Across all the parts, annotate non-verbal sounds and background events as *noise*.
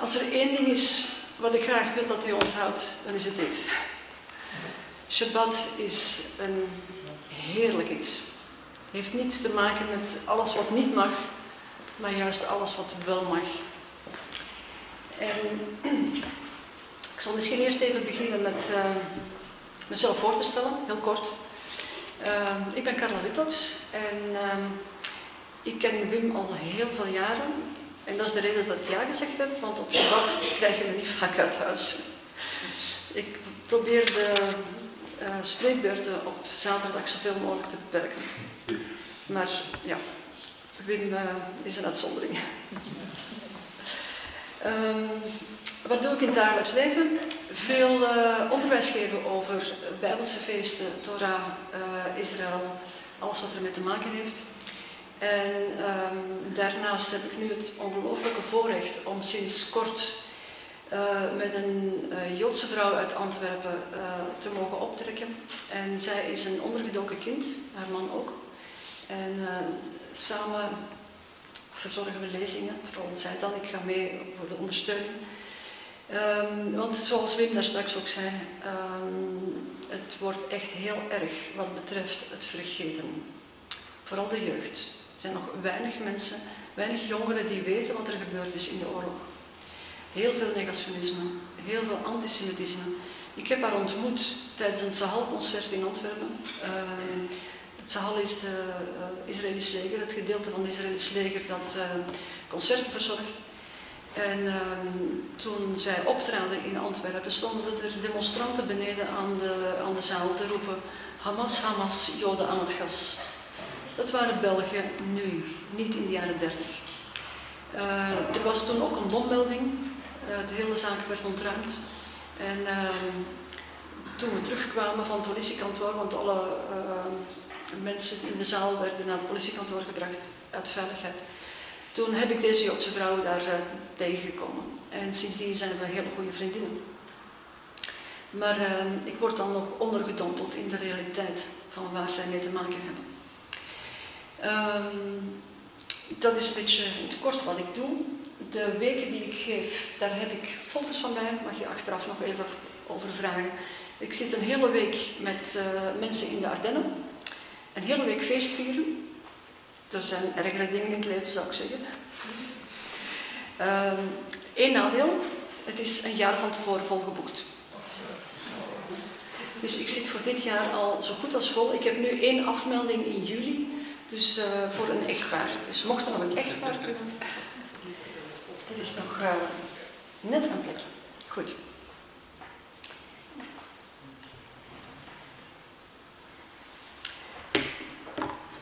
Als er één ding is wat ik graag wil dat u onthoudt, dan is het dit. Shabbat is een heerlijk iets. Heeft niets te maken met alles wat niet mag, maar juist alles wat wel mag. En *clears throat* ik zal misschien eerst even beginnen met uh, mezelf voor te stellen, heel kort. Uh, ik ben Carla Wittox en uh, ik ken Wim al heel veel jaren. En dat is de reden dat ik ja gezegd heb, want op Shabbat krijg je me niet vaak uit huis. Ik probeer de uh, spreekbeurten op zaterdag zoveel mogelijk te beperken. Maar ja, Wim uh, is een uitzondering. um, *laughs* wat doe ik in het dagelijks leven? Veel uh, onderwijs geven over Bijbelse feesten, Torah, Israël, alles wat ermee te maken heeft. En um, daarnaast heb ik nu het ongelooflijke voorrecht om sinds kort uh, met een uh, Joodse vrouw uit Antwerpen uh, te mogen optrekken. En zij is een ondergedoken kind, haar man ook. En samen verzorgen we lezingen, vooral zij dan. Ik ga mee voor de ondersteuning. Um, want zoals Wim daar straks ook zei, um, het wordt echt heel erg wat betreft het vergeten. Vooral de jeugd. Er zijn nog weinig mensen, weinig jongeren die weten wat er gebeurd is in de oorlog. Heel veel negationisme, heel veel antisemitisme. Ik heb haar ontmoet tijdens een Sahal-concert in Antwerpen. Uh, het Sahal is het uh, Israëlisch leger, het gedeelte van het Israëlisch leger dat uh, concerten verzorgt. En uh, toen zij optraden in Antwerpen, stonden er demonstranten beneden aan de, aan de zaal te roepen: Hamas, Hamas, Joden aan het gas. Dat waren Belgen nu, niet in de jaren 30. Uh, er was toen ook een bommelding. Uh, de hele zaak werd ontruimd. En uh, toen we terugkwamen van het politiekantoor, want alle mensen in de zaal werden naar het politiekantoor gebracht uit veiligheid. Toen heb ik deze Joodse vrouwen daar tegengekomen. En sindsdien zijn we hele goede vriendinnen. Maar ik word dan ook ondergedompeld in de realiteit van waar zij mee te maken hebben. Um, dat is een beetje in het kort wat ik doe. De weken die ik geef, daar heb ik foto's van mij, mag je achteraf nog even over vragen. Ik zit een hele week met uh, mensen in de Ardennen. Een hele week feest vieren. Er zijn ergere dingen in het leven, zou ik zeggen. Eén um, nadeel, het is een jaar van tevoren volgeboekt. Dus ik zit voor dit jaar al zo goed als vol. Ik heb nu één afmelding in juli. Dus uh, voor een echtpaar. Dus mocht er nog een echtpaar kunnen. Dit is nog uh, net een plekje. Goed.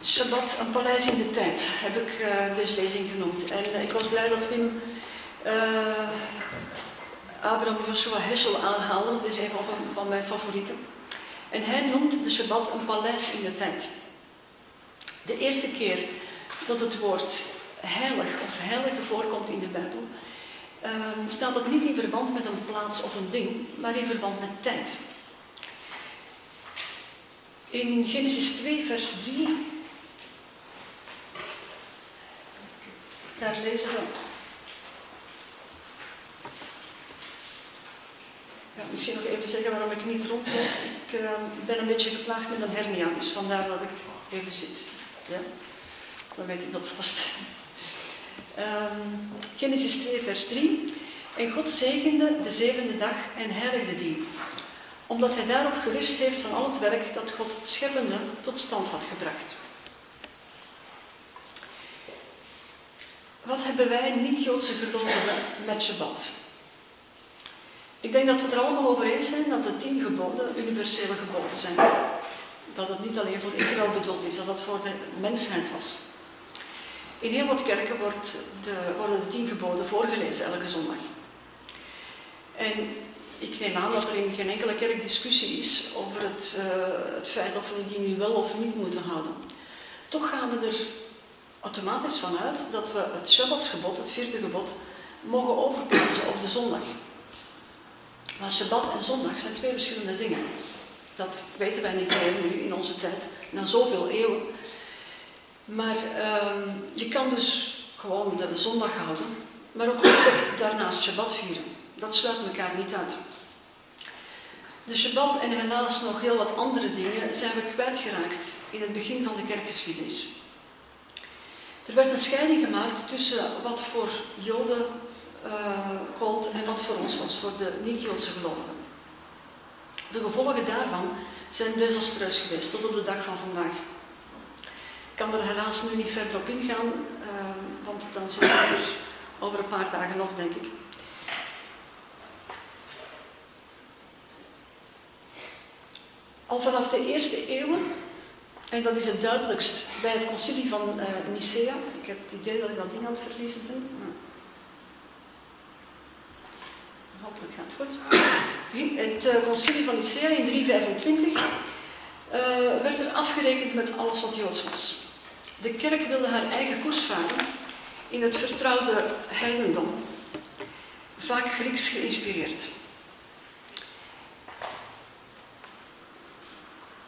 Shabbat, een paleis in de tijd, heb ik uh, deze lezing genoemd. En ik was blij dat Wim Abraham Joshua Heschel aanhaalde, want dat is een van, van mijn favorieten. En hij noemt de Shabbat een paleis in de tijd. De eerste keer dat het woord heilig of heilige voorkomt in de Bijbel, uh, staat dat niet in verband met een plaats of een ding, maar in verband met tijd. In Genesis 2, vers 3, daar lezen we. Ja, misschien nog even zeggen waarom ik niet rondloop. Ik uh, ben een beetje geplaagd met een hernia, dus vandaar dat ik even zit. Dan weet u dat vast. Um, Genesis 2, vers 3. En God zegende de zevende dag en heiligde die, omdat hij daarop gerust heeft van al het werk dat God scheppende tot stand had gebracht. Wat hebben wij niet-Joodse gelovigen met Shabbat? Ik denk dat we er allemaal over eens zijn dat de tien geboden universele geboden zijn dat het niet alleen voor Israël bedoeld is, dat het voor de mensheid was. In heel wat kerken wordt de, worden de tien geboden voorgelezen elke zondag. En ik neem aan dat er in geen enkele kerk discussie is over het, uh, het feit of we die nu wel of niet moeten houden. Toch gaan we er automatisch vanuit dat we het Shabbatsgebod, het vierde gebod, mogen overplaatsen op de zondag. Maar Shabbat en zondag zijn twee verschillende dingen. Dat weten wij niet meer nu in onze tijd, na zoveel eeuwen. Maar uh, je kan dus gewoon de zondag houden maar ook perfect daarnaast Shabbat vieren. Dat sluit elkaar niet uit. De Shabbat en helaas nog heel wat andere dingen zijn we kwijtgeraakt in het begin van de kerkgeschiedenis. Er werd een scheiding gemaakt tussen wat voor Joden uh, gold en wat voor ons was, voor de niet-Joodse gelovigen. De gevolgen daarvan zijn desastreus geweest tot op de dag van vandaag. Ik kan er helaas nu niet verder op ingaan, uh, want dan zullen we dus over een paar dagen nog, denk ik. Al vanaf de eerste eeuwen, en dat is het duidelijkst bij het concilie van uh, Nicea, ik heb het idee dat ik dat ding aan het verliezen ben. Hopelijk gaat het goed. Het uh, concilie van Nicea in 325 uh, eh, werd er afgerekend met alles wat Joods was. De kerk wilde haar eigen koers varen in het vertrouwde heidendom, vaak Grieks geïnspireerd.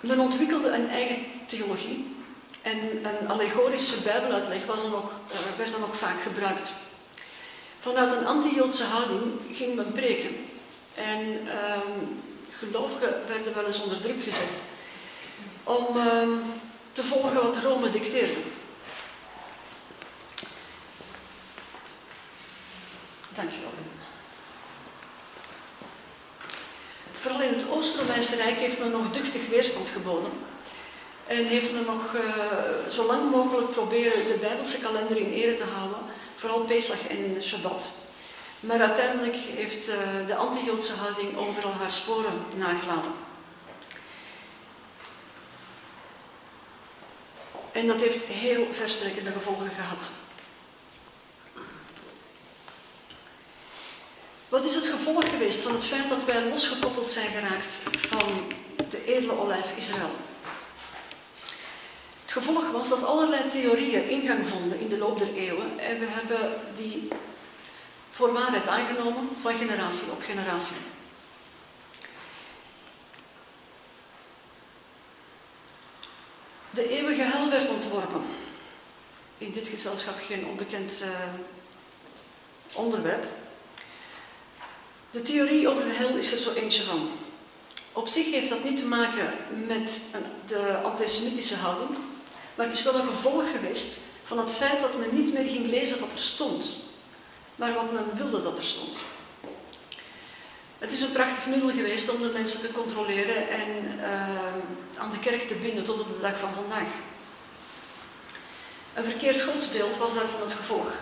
Men ontwikkelde een eigen theologie en een allegorische bijbeluitleg was ook, uh, werd dan ook vaak gebruikt. Vanuit een anti-Joodse houding ging men preken en uh, gelovigen werden wel eens onder druk gezet om uh, te volgen wat Rome dicteerde. Dankjewel. Vooral in het Oost-Romeinse Rijk heeft men nog duchtig weerstand geboden. En heeft men nog uh, zo lang mogelijk proberen de Bijbelse kalender in ere te houden. Vooral Pesach en Shabbat. Maar uiteindelijk heeft uh, de anti-Joodse houding overal haar sporen nagelaten. En dat heeft heel verstrekkende gevolgen gehad. Wat is het gevolg geweest van het feit dat wij losgekoppeld zijn geraakt van de edele olijf Israël? Het gevolg was dat allerlei theorieën ingang vonden in de loop der eeuwen en we hebben die voor waarheid aangenomen van generatie op generatie. De eeuwige hel werd ontworpen. In dit gezelschap geen onbekend uh, onderwerp. De theorie over de hel is er zo eentje van. Op zich heeft dat niet te maken met de antisemitische houding, maar het is wel een gevolg geweest van het feit dat men niet meer ging lezen wat er stond, maar wat men wilde dat er stond. Het is een prachtig middel geweest om de mensen te controleren en uh, aan de kerk te binden tot op de dag van vandaag. Een verkeerd godsbeeld was daarvan het gevolg.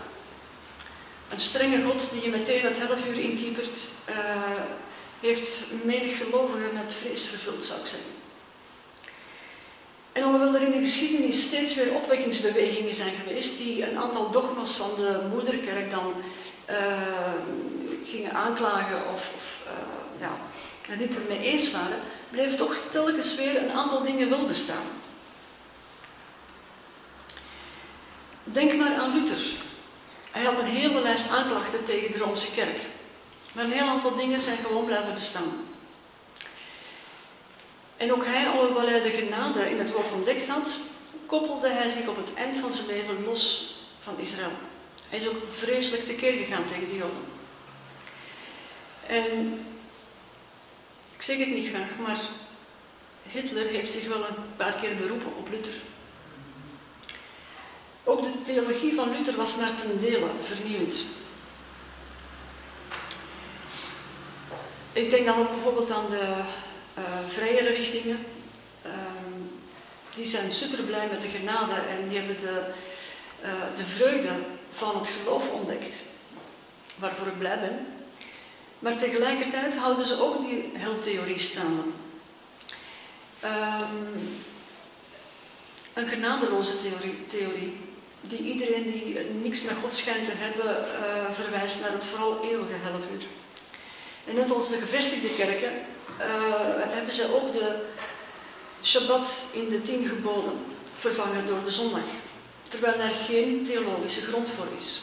Een strenge God die je meteen het half uur inkiepert, uh, heeft menig gelovigen met vrees vervuld, zou ik zeggen. En alhoewel er in de geschiedenis steeds weer opwekkingsbewegingen zijn geweest, die een aantal dogma's van de moederkerk dan uh, gingen aanklagen of, of uh, ja, het niet ermee eens waren, bleven toch telkens weer een aantal dingen wel bestaan. Denk maar aan Luther. Hij had een hele lijst aanklachten tegen de Romeinse kerk. Maar een heel aantal dingen zijn gewoon blijven bestaan. En ook hij, alhoewel hij de genade in het woord ontdekt had, koppelde hij zich op het eind van zijn leven los van Israël. Hij is ook vreselijk tekeer gegaan tegen de Joden. En ik zeg het niet graag, maar Hitler heeft zich wel een paar keer beroepen op Luther. Ook de theologie van Luther was maar ten dele vernieuwend. Ik denk dan ook bijvoorbeeld aan de vrijere richtingen. Uh, die zijn super blij met de genade en die hebben de, uh, de vreugde van het geloof ontdekt. Waarvoor ik blij ben. Maar tegelijkertijd houden ze ook die heldtheorie staande. Um, een genadeloze theorie, theorie die iedereen die niks met God schijnt te hebben, uh, verwijst naar het vooral eeuwige halfuur. En net als de gevestigde kerken hebben ze ook de Shabbat in de tien geboden vervangen door de zondag, terwijl daar geen theologische grond voor is.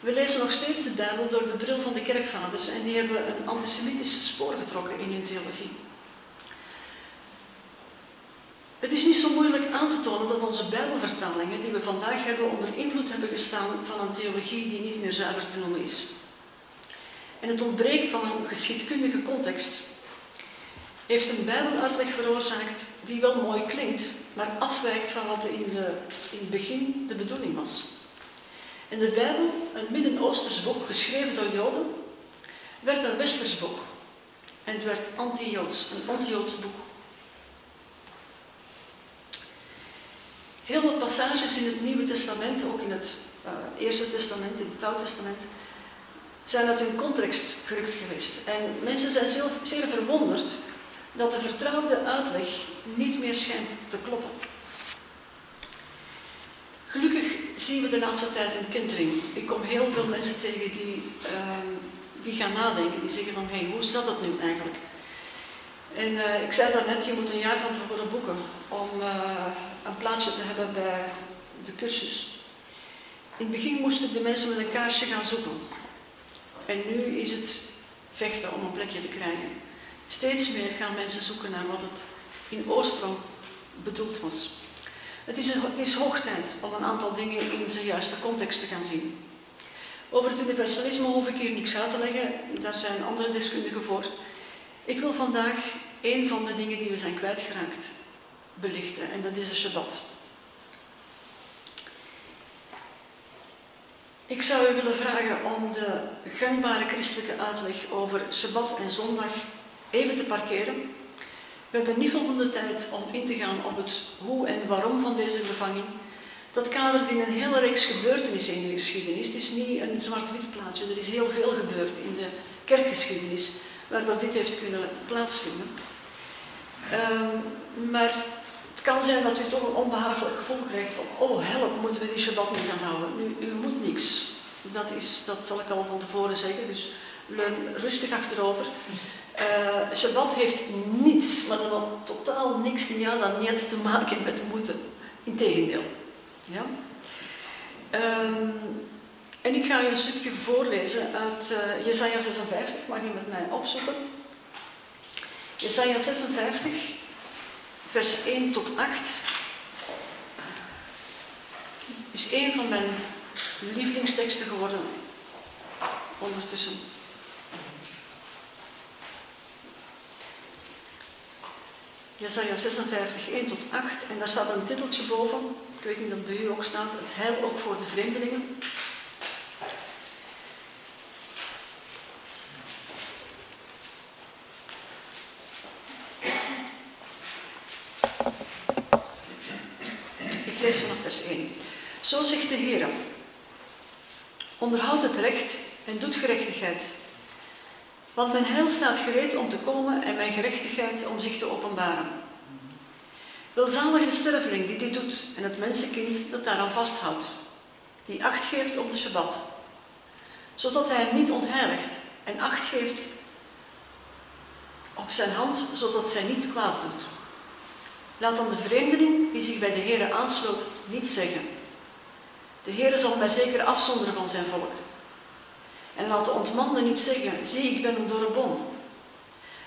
We lezen nog steeds de Bijbel door de bril van de kerkvaders en die hebben een antisemitisch spoor getrokken in hun theologie. Het is niet zo moeilijk aan te tonen dat onze Bijbelvertalingen die we vandaag hebben onder invloed hebben gestaan van een theologie die niet meer zuiver te noemen is. En het ontbreken van een geschiedkundige context heeft een Bijbeluitleg veroorzaakt die wel mooi klinkt, maar afwijkt van wat in, de, in het begin de bedoeling was. En de Bijbel, een Midden-Oosters boek geschreven door Joden, werd een Westers boek. En het werd anti-Joods, een anti-Joods boek. Heel wat passages in het Nieuwe Testament, ook in het uh, Eerste Testament, in het Oude Testament, zijn uit hun context gerukt geweest. En mensen zijn zeer, zeer verwonderd dat de vertrouwde uitleg niet meer schijnt te kloppen. Gelukkig zien we de laatste tijd een kentering. Ik kom heel veel mensen tegen die, uh, die gaan nadenken, die zeggen van, hé, hey, hoe zat dat nu eigenlijk? En uh, ik zei daarnet, je moet een jaar van tevoren boeken om uh, een plaatsje te hebben bij de cursus. In het begin moesten de mensen met een kaarsje gaan zoeken. En nu is het vechten om een plekje te krijgen. Steeds meer gaan mensen zoeken naar wat het in oorsprong bedoeld was. Het is, het is hoog tijd om een aantal dingen in zijn juiste context te gaan zien. Over het universalisme hoef ik hier niks uit te leggen, daar zijn andere deskundigen voor. Ik wil vandaag een van de dingen die we zijn kwijtgeraakt belichten, en dat is de Shabbat. Ik zou u willen vragen om de gangbare christelijke uitleg over Shabbat en zondag even te parkeren. We hebben niet voldoende tijd om in te gaan op het hoe en waarom van deze vervanging. Dat kadert in een hele reeks gebeurtenissen in de geschiedenis. Het is niet een zwart-wit plaatje. Er is heel veel gebeurd in de kerkgeschiedenis waardoor dit heeft kunnen plaatsvinden. Um, maar kan zijn dat u toch een onbehagelijk gevoel krijgt van, oh help, moeten we die Shabbat niet gaan houden? Nu, u moet niks. Dat, is, dat zal ik al van tevoren zeggen, dus leun rustig achterover. Uh, Shabbat heeft niets, maar dan totaal niks, ja, dan niet te maken met moeten. Integendeel. Ja? Um, en ik ga je een stukje voorlezen uit uh, Jesaja 56, mag je met mij opzoeken. Jesaja 56, vers 1 tot 8, is een van mijn lievelingsteksten geworden ondertussen. Jesaja 56, 1 tot 8. En daar staat een titeltje boven. Ik weet niet of bij u ook staat. Het heil ook voor de vreemdelingen. Ik lees vanaf vers 1. Zo zegt de Heer. Onderhoud het recht en doet gerechtigheid. Want mijn heil staat gereed om te komen en mijn gerechtigheid om zich te openbaren. Welzalig de sterveling die dit doet en het mensenkind dat daaraan vasthoudt, die acht geeft op de Shabbat, zodat hij hem niet ontheiligt en acht geeft op zijn hand, zodat zij niet kwaad doet. Laat dan de vreemdeling die zich bij de Heere aansloot niet zeggen. De Heere zal mij zeker afzonderen van zijn volk. En laat de ontmande niet zeggen, zie ik ben een dorre boom.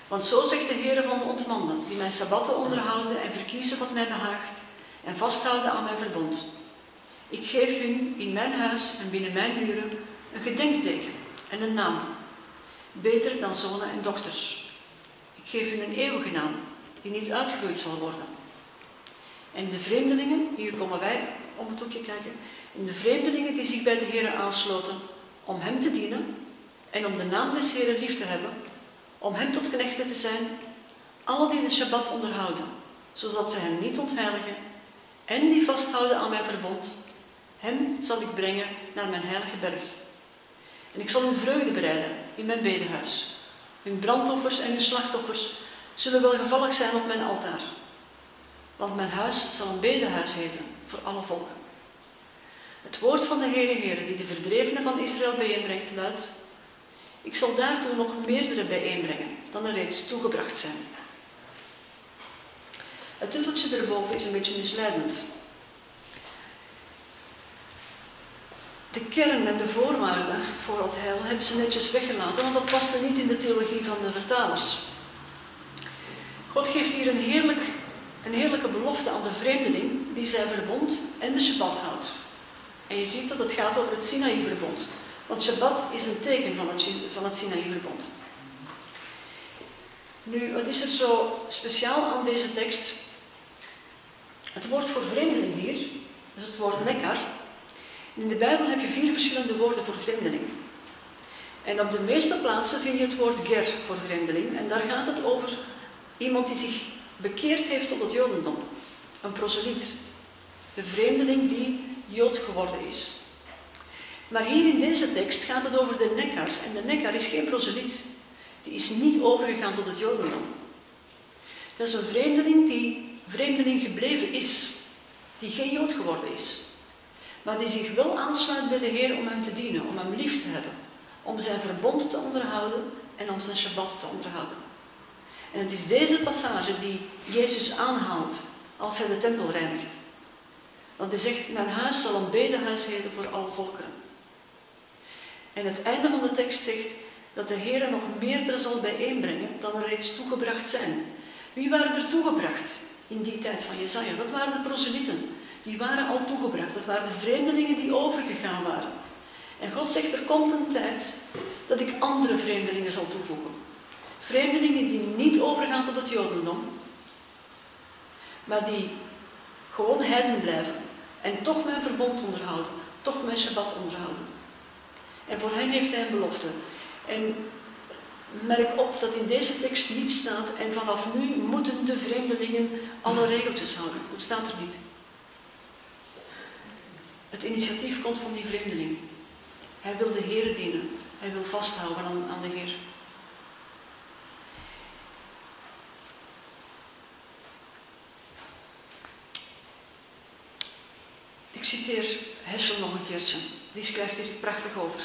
Want zo zegt de Heere van de ontmanden, die mijn sabbatten onderhouden en verkiezen wat mij behaagt en vasthouden aan mijn verbond. Ik geef hun in mijn huis en binnen mijn muren een gedenkteken en een naam, beter dan zonen en dochters. Ik geef hun een eeuwige naam, die niet uitgegroeid zal worden. En de vreemdelingen, hier komen wij om het hoekje kijken, en de vreemdelingen die zich bij de Heer aansloten om Hem te dienen en om de naam des Heeren lief te hebben, om Hem tot knechten te zijn, alle die de Shabbat onderhouden, zodat ze Hem niet ontheiligen en die vasthouden aan mijn verbond, Hem zal ik brengen naar mijn heilige berg. En ik zal hun vreugde bereiden in mijn bedehuis. Hun brandoffers en hun slachtoffers zullen wel gevallig zijn op mijn altaar. Want mijn huis zal een bedehuis heten voor alle volken. Het woord van de Heere Heere die de verdrevenen van Israël bijeenbrengt luidt, ik zal daartoe nog meerdere bijeenbrengen dan er reeds toegebracht zijn. Het titeltje erboven is een beetje misleidend. De kern en de voorwaarden voor het heil hebben ze netjes weggelaten, want dat paste niet in de theologie van de vertalers. God geeft hier een heerlijk een heerlijke belofte aan de vreemdeling die zijn verbond en de Shabbat houdt. En je ziet dat het gaat over het Sinaï-verbond. Want Shabbat is een teken van het, van het Sinaï-verbond. Nu, wat is er zo speciaal aan deze tekst? Het woord voor vreemdeling hier, dat is het woord nekkar. In de Bijbel heb je vier verschillende woorden voor vreemdeling. En op de meeste plaatsen vind je het woord ger voor vreemdeling. En daar gaat het over iemand die zich bekeerd heeft tot het Jodendom. Een proseliet. De vreemdeling die Jood geworden is. Maar hier in deze tekst gaat het over de nekkar. En de nekkar is geen proseliet. Die is niet overgegaan tot het Jodendom. Dat is een vreemdeling die vreemdeling gebleven is. Die geen Jood geworden is. Maar die zich wel aansluit bij de Heer om hem te dienen, om hem lief te hebben. Om zijn verbond te onderhouden en om zijn Shabbat te onderhouden. En het is deze passage die Jezus aanhaalt als hij de tempel reinigt. Want hij zegt, mijn huis zal een bedehuis heten voor alle volkeren. En het einde van de tekst zegt dat de Heer nog meerdere zal bijeenbrengen dan er reeds toegebracht zijn. Wie waren er toegebracht in die tijd van Jezaja? Dat waren de proselieten. Die waren al toegebracht. Dat waren de vreemdelingen die overgegaan waren. En God zegt, er komt een tijd dat ik andere vreemdelingen zal toevoegen. Vreemdelingen die niet overgaan tot het Jodendom, maar die gewoon heiden blijven en toch mijn verbond onderhouden, toch mijn Shabbat onderhouden. En voor hen heeft hij een belofte. En merk op dat in deze tekst niet staat en vanaf nu moeten de vreemdelingen alle regeltjes houden. Dat staat er niet. Het initiatief komt van die vreemdeling. Hij wil de Heer dienen. Hij wil vasthouden aan, aan de Heer. Ik citeer Heschel nog een keertje. Die schrijft hier prachtig over.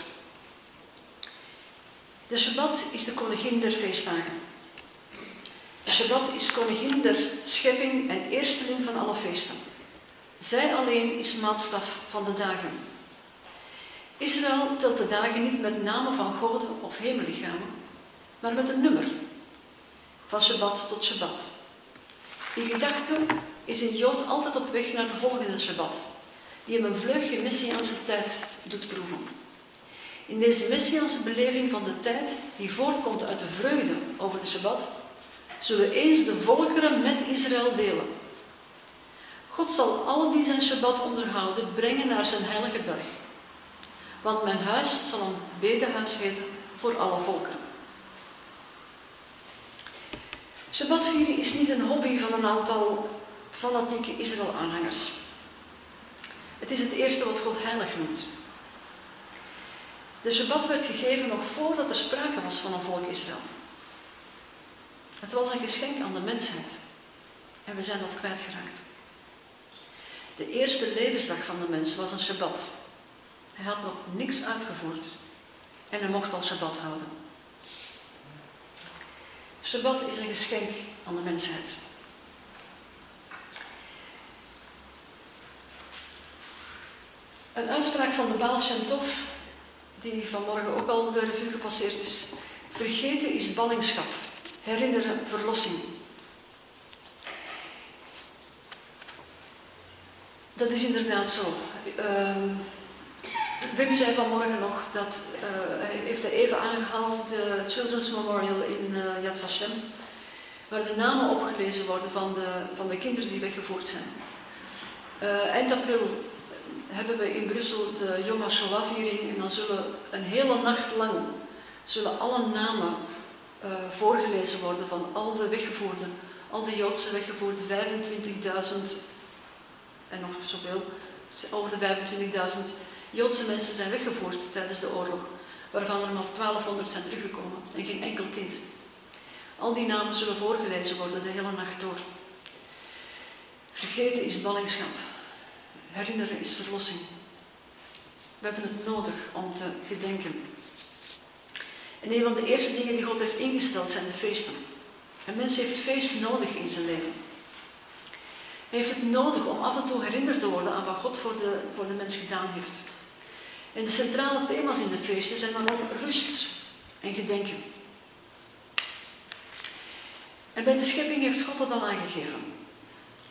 De Shabbat is de koningin der feestdagen. De Shabbat is koningin der schepping en eersteling van alle feesten. Zij alleen is maatstaf van de dagen. Israël telt de dagen niet met namen van goden of hemellichamen, maar met een nummer. Van Shabbat tot Shabbat. Die gedachte is een Jood altijd op weg naar de volgende Shabbat, die hem een vleugje messiaanse tijd doet proeven. In deze messiaanse beleving van de tijd, die voortkomt uit de vreugde over de Shabbat, zullen eens de volkeren met Israël delen. God zal alle die zijn Shabbat onderhouden brengen naar zijn heilige berg. Want mijn huis zal een bedehuis heten voor alle volkeren. Shabbat vieren is niet een hobby van een aantal fanatieke Israël-aanhangers. Het is het eerste wat God heilig noemt. De Shabbat werd gegeven nog voordat er sprake was van een volk Israël. Het was een geschenk aan de mensheid. En we zijn dat kwijtgeraakt. De eerste levensdag van de mens was een Shabbat. Hij had nog niks uitgevoerd. En hij mocht al Shabbat houden. Shabbat is een geschenk aan de mensheid. Een uitspraak van de Baal Shem Tov die vanmorgen ook al de revue gepasseerd is. Vergeten is ballingschap, herinneren verlossing. Dat is inderdaad zo. Uh, Wim zei vanmorgen nog dat, uh, hij heeft er even aangehaald, de Children's Memorial in uh, Yad Vashem, waar de namen opgelezen worden van de, van de kinderen die weggevoerd zijn. Uh, eind april hebben we in Brussel de Yom HaShoah-viering en dan zullen een hele nacht lang zullen alle namen uh, voorgelezen worden van al de weggevoerden, al de Joodse weggevoerden, 25.000 en nog zoveel, over de 25.000 Joodse mensen zijn weggevoerd tijdens de oorlog, waarvan er maar 1200 zijn teruggekomen en geen enkel kind. Al die namen zullen voorgelezen worden de hele nacht door. Vergeten is ballingschap. Herinneren is verlossing. We hebben het nodig om te gedenken. En een van de eerste dingen die God heeft ingesteld zijn de feesten. Een mens heeft feest nodig in zijn leven. Hij heeft het nodig om af en toe herinnerd te worden aan wat God voor de, voor de mens gedaan heeft. En de centrale thema's in de feesten zijn dan ook rust en gedenken. En bij de schepping heeft God dat al aangegeven.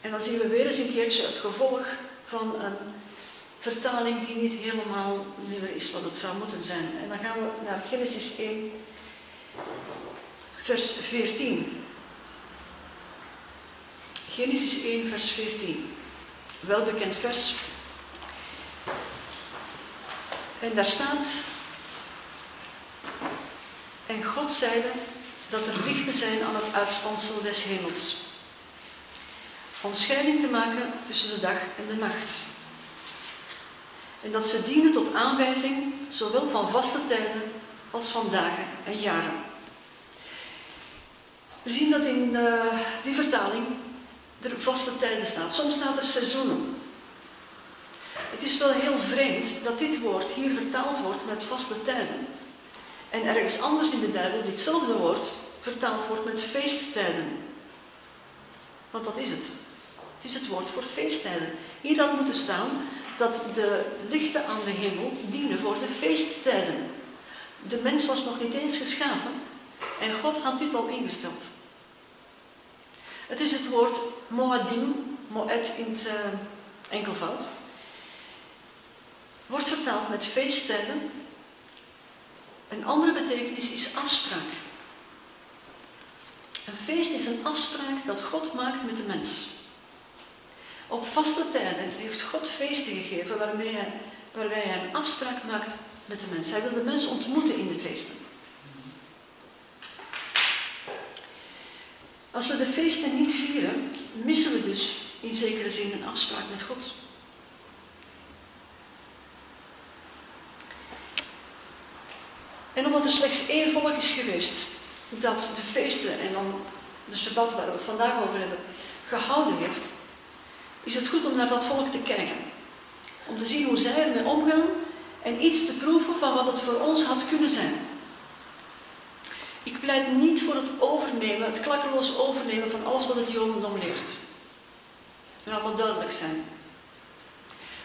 En dan zien we weer eens een keertje het gevolg van een vertaling die niet helemaal meer is wat het zou moeten zijn. En dan gaan we naar Genesis 1, vers 14. Genesis 1, vers 14. Welbekend vers. En daar staat, en God zeide dat er lichten zijn aan het uitspansel des hemels, om scheiding te maken tussen de dag en de nacht. En dat ze dienen tot aanwijzing zowel van vaste tijden als van dagen en jaren. We zien dat in uh, die vertaling er vaste tijden staat. Soms staat er seizoenen. Het is wel heel vreemd dat dit woord hier vertaald wordt met vaste tijden. En ergens anders in de Bijbel ditzelfde woord vertaald wordt met feesttijden. Want dat is het. Het is het woord voor feesttijden. Hier had moeten staan dat de lichten aan de hemel dienen voor de feesttijden. De mens was nog niet eens geschapen en God had dit al ingesteld. Het is het woord Moadim, Moed in het uh, enkelvoud. Wordt vertaald met feesttijden. Een andere betekenis is afspraak. Een feest is een afspraak dat God maakt met de mens. Op vaste tijden heeft God feesten gegeven waarmee hij, waarbij hij een afspraak maakt met de mens. Hij wil de mens ontmoeten in de feesten. Als we de feesten niet vieren, missen we dus in zekere zin een afspraak met God. En omdat er slechts één volk is geweest dat de feesten en dan de Shabbat waar we het vandaag over hebben, gehouden heeft, is het goed om naar dat volk te kijken. Om te zien hoe zij ermee omgaan en iets te proeven van wat het voor ons had kunnen zijn. Ik pleit niet voor het overnemen, het klakkeloos overnemen van alles wat het Jodendom leert. Laat dat duidelijk zijn.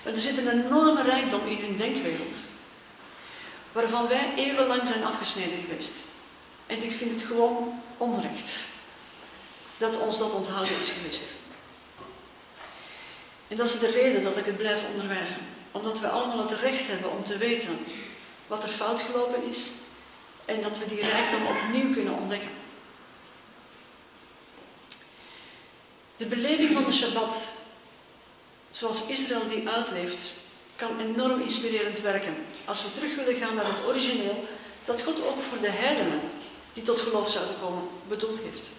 Maar er zit een enorme rijkdom in hun denkwereld, waarvan wij eeuwenlang zijn afgesneden geweest. En ik vind het gewoon onrecht dat ons dat onthouden is geweest. En dat is de reden dat ik het blijf onderwijzen. Omdat we allemaal het recht hebben om te weten wat er fout gelopen is en dat we die rijkdom opnieuw kunnen ontdekken. De beleving van de Shabbat, zoals Israël die uitleeft, kan enorm inspirerend werken. Als we terug willen gaan naar het origineel, dat God ook voor de heidenen die tot geloof zouden komen bedoeld heeft.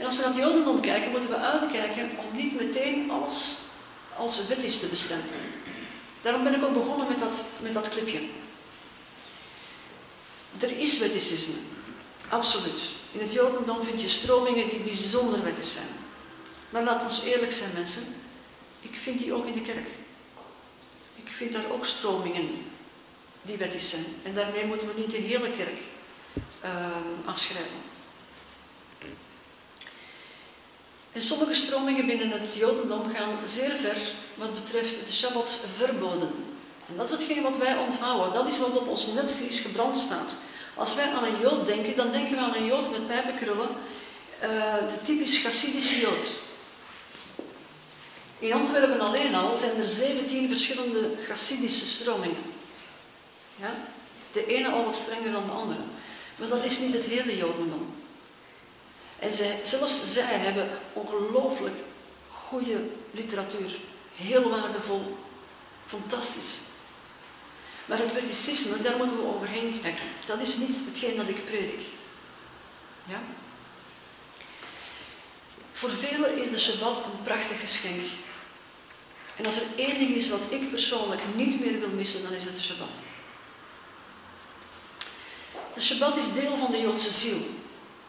En als we naar het Jodendom kijken, moeten we uitkijken om niet meteen alles als is te bestemmen. Daarom ben ik ook begonnen met dat, met dat. Er is wetticisme, absoluut. In het Jodendom vind je stromingen die bijzonder wettisch zijn. Maar laat ons eerlijk zijn, mensen. Ik vind die ook in de kerk. Ik vind daar ook stromingen die wettisch zijn. En daarmee moeten we niet de hele kerk uh, afschrijven. En sommige stromingen binnen het Jodendom gaan zeer ver wat betreft de Shabbats verboden. En dat is hetgeen wat wij onthouden. Dat is wat op ons netvlies gebrand staat. Als wij aan een Jood denken, dan denken we aan een Jood met pijpenkrullen. Uh, de typisch Chassidische Jood. In Antwerpen alleen al zijn er 17 verschillende Chassidische stromingen. Ja? De ene al wat strenger dan de andere. Maar dat is niet het hele Jodendom. En zelfs zij hebben ongelooflijk goede literatuur. Heel waardevol. Fantastisch. Maar het wetticisme, daar moeten we overheen kijken. Dat is niet hetgeen dat ik predik. Ja? Voor velen is de Shabbat een prachtig geschenk. En als er één ding is wat ik persoonlijk niet meer wil missen, dan is het de Shabbat. De Shabbat is deel van de Joodse ziel.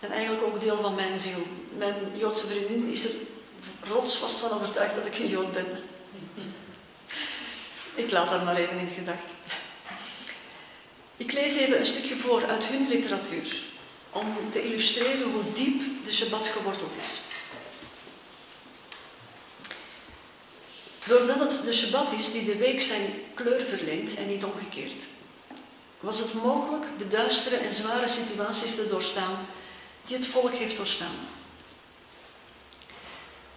En eigenlijk ook deel van mijn ziel. Mijn Joodse vriendin is er rotsvast van overtuigd dat ik een Jood ben. Ik laat dat maar even in gedacht. Ik lees even een stukje voor uit hun literatuur. Om te illustreren hoe diep de Shabbat geworteld is. Doordat het de Shabbat is die de week zijn kleur verleent en niet omgekeerd, was het mogelijk de duistere en zware situaties te doorstaan die het volk heeft doorstaan.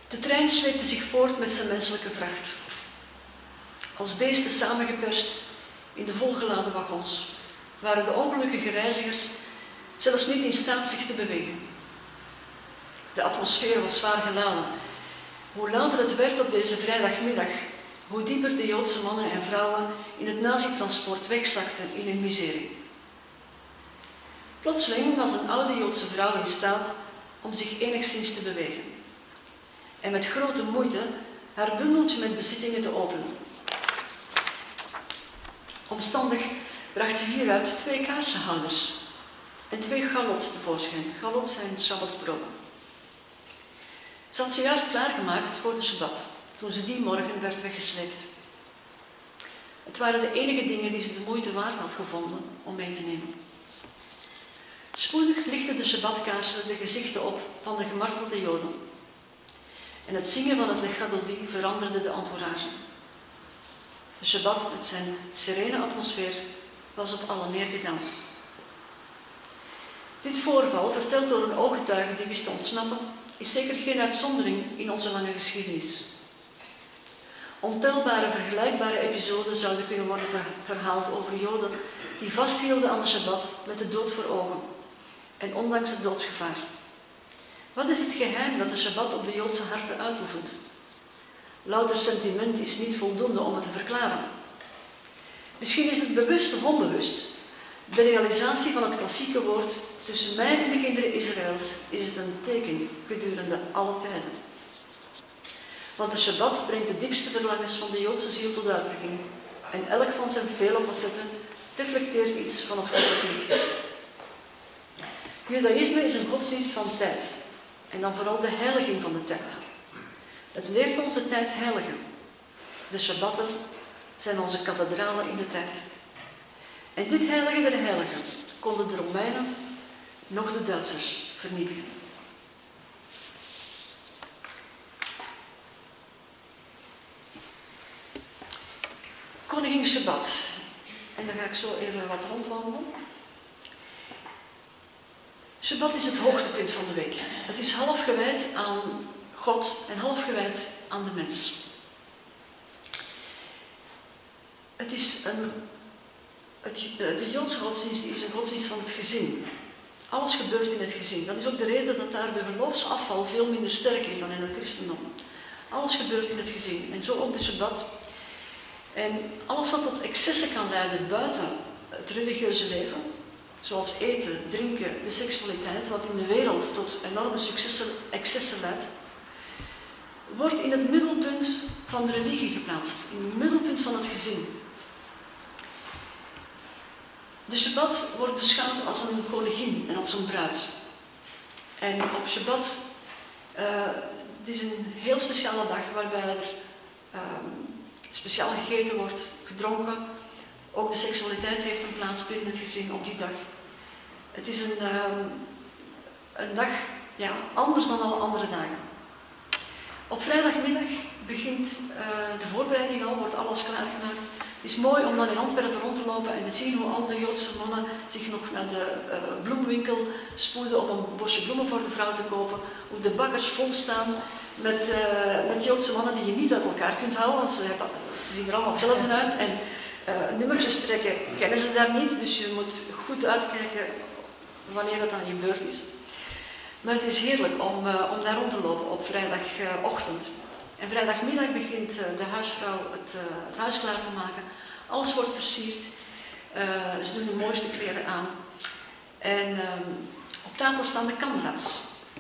De trein sleepte zich voort met zijn menselijke vracht. Als beesten samengeperst in de volgeladen wagons waren de ongelukkige reizigers zelfs niet in staat zich te bewegen. De atmosfeer was zwaar geladen. Hoe later het werd op deze vrijdagmiddag, hoe dieper de Joodse mannen en vrouwen in het nazi-transport wegzakten in hun miserie. Plotseling was een oude Joodse vrouw in staat om zich enigszins te bewegen. En met grote moeite haar bundeltje met bezittingen te openen. Omstandig bracht ze hieruit twee kaarsenhouders en twee galot tevoorschijn. Galot zijn sabbatsbroden. Ze had ze juist klaargemaakt voor de Shabbat, toen ze die morgen werd weggesleept. Het waren de enige dingen die ze de moeite waard had gevonden om mee te nemen. Spoedig lichtten de Shabbatkaarsen de gezichten op van de gemartelde Joden. En het zingen van het Legadodi veranderde de entourage. De Shabbat met zijn serene atmosfeer was op alle neergedaald. Dit voorval, verteld door een ooggetuige die wist te ontsnappen, is zeker geen uitzondering in onze lange geschiedenis. Ontelbare vergelijkbare episoden zouden kunnen worden verhaald over Joden die vasthielden aan de Shabbat met de dood voor ogen en ondanks het doodsgevaar. Wat is het geheim dat de Shabbat op de Joodse harten uitoefent? Louter sentiment is niet voldoende om het te verklaren. Misschien is het bewust of onbewust. De realisatie van het klassieke woord tussen mij en de kinderen Israëls is het een teken gedurende alle tijden. Want de Shabbat brengt de diepste verlangens van de Joodse ziel tot uitdrukking. En elk van zijn vele facetten reflecteert iets van het goddelijke licht. Judaïsme is een godsdienst van tijd. En dan vooral de heiliging van de tijd. Het leert ons de tijd heiligen. De Shabbatten zijn onze kathedralen in de tijd. En dit heilige der heiligen konden de Romeinen nog de Duitsers vernietigen. Koningin Shabbat. En daar ga ik zo even wat rondwandelen. Shabbat is het hoogtepunt van de week. Het is half gewijd aan God en half gewijd aan de mens. Het is een, het, de Joodse godsdienst is een godsdienst van het gezin. Alles gebeurt in het gezin. Dat is ook de reden dat daar de geloofsafval veel minder sterk is dan in het christendom. Alles gebeurt in het gezin. En zo ook de Shabbat. En alles wat tot excessen kan leiden buiten het religieuze leven, zoals eten, drinken, de seksualiteit, wat in de wereld tot enorme successen, excessen leidt, wordt in het middelpunt van de religie geplaatst, in het middelpunt van het gezin. De Shabbat wordt beschouwd als een koningin en als een bruid. En op Shabbat, uh, het is een heel speciale dag waarbij er uh, speciaal gegeten wordt, gedronken. Ook de seksualiteit heeft een plaats binnen het gezin op die dag. Het is een, uh, een dag ja, anders dan alle andere dagen. Op vrijdagmiddag begint uh, de voorbereiding al, wordt alles klaargemaakt. Het is mooi om dan in Antwerpen rond te lopen en te zien hoe al de Joodse mannen zich nog naar de uh, bloemwinkel spoeden om een bosje bloemen voor de vrouw te kopen. Hoe de bakkers vol staan met, uh, met Joodse mannen die je niet uit elkaar kunt houden, want ze, hebben, ze zien er allemaal hetzelfde uit. En nummertjes trekken kennen ze daar niet, dus je moet goed uitkijken wanneer dat dan beurt is. Maar het is heerlijk om, uh, om daar rond te lopen op vrijdagochtend. En vrijdagmiddag begint uh, de huisvrouw het, het, huis klaar te maken. Alles wordt versierd. ze doen de mooiste kleren aan. En ehm, op tafel staan de kandelaars.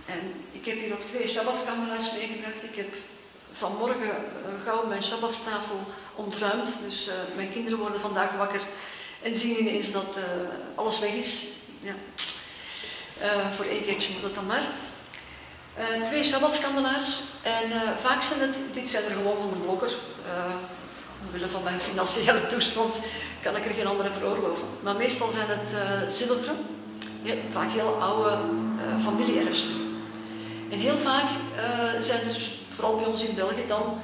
En ik heb hier ook twee Shabbatskandelaars meegebracht. Ik heb vanmorgen gauw mijn Shabbatstafel ontruimd. Dus mijn kinderen worden vandaag wakker en zien ineens dat alles weg is. Ja. Uh, voor één keertje moet dat dan maar. Uh, twee sabbatskandelaars. En uh, vaak zijn het, dit zijn er gewoon van de blokker. omwille van mijn financiële *laughs* toestand kan ik er geen andere veroorloven. Maar meestal zijn het zilveren. Ja, vaak heel oude familie-erfstukken. En heel vaak zijn er, vooral bij ons in België dan,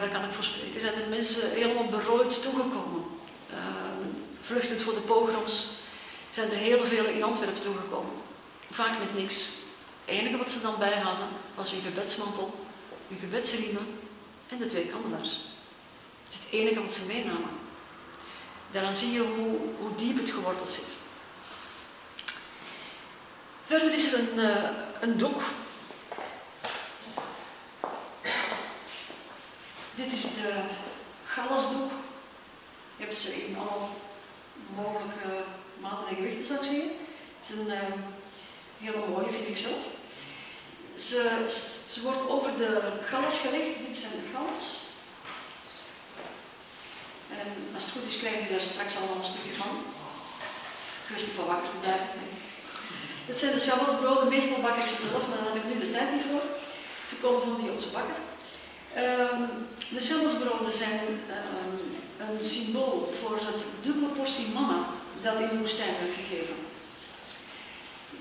daar kan ik voor spreken, zijn er mensen helemaal berooid toegekomen. vluchtend voor de pogroms zijn er heel veel in Antwerpen toegekomen. Vaak met niks. Het enige wat ze dan bij hadden was hun gebedsmantel hun gebedsriemen en de twee kandelaars. Dat is het enige wat ze meenamen. Daaraan zie je hoe, hoe diep het geworteld zit. Verder is er een, uh, een doek. Dit is de gallasdoek. Je hebt ze in alle mogelijke maten en gewichten, zou ik zeggen. Het is een uh, hele mooie, vind ik zelf. Ze, ze wordt over de gallas gelegd. Dit zijn de gallas. En als het goed is, krijg je daar straks allemaal een stukje van. Kwestie van wakker te blijven. Dit zijn de Shabbatsbroden, meestal bak ik ze zelf, maar daar had ik nu de tijd niet voor. Ze komen van de Joodse bakker. Um, de Shabbatsbroden zijn um, een symbool voor het dubbele portie manna dat in de woestijn werd gegeven.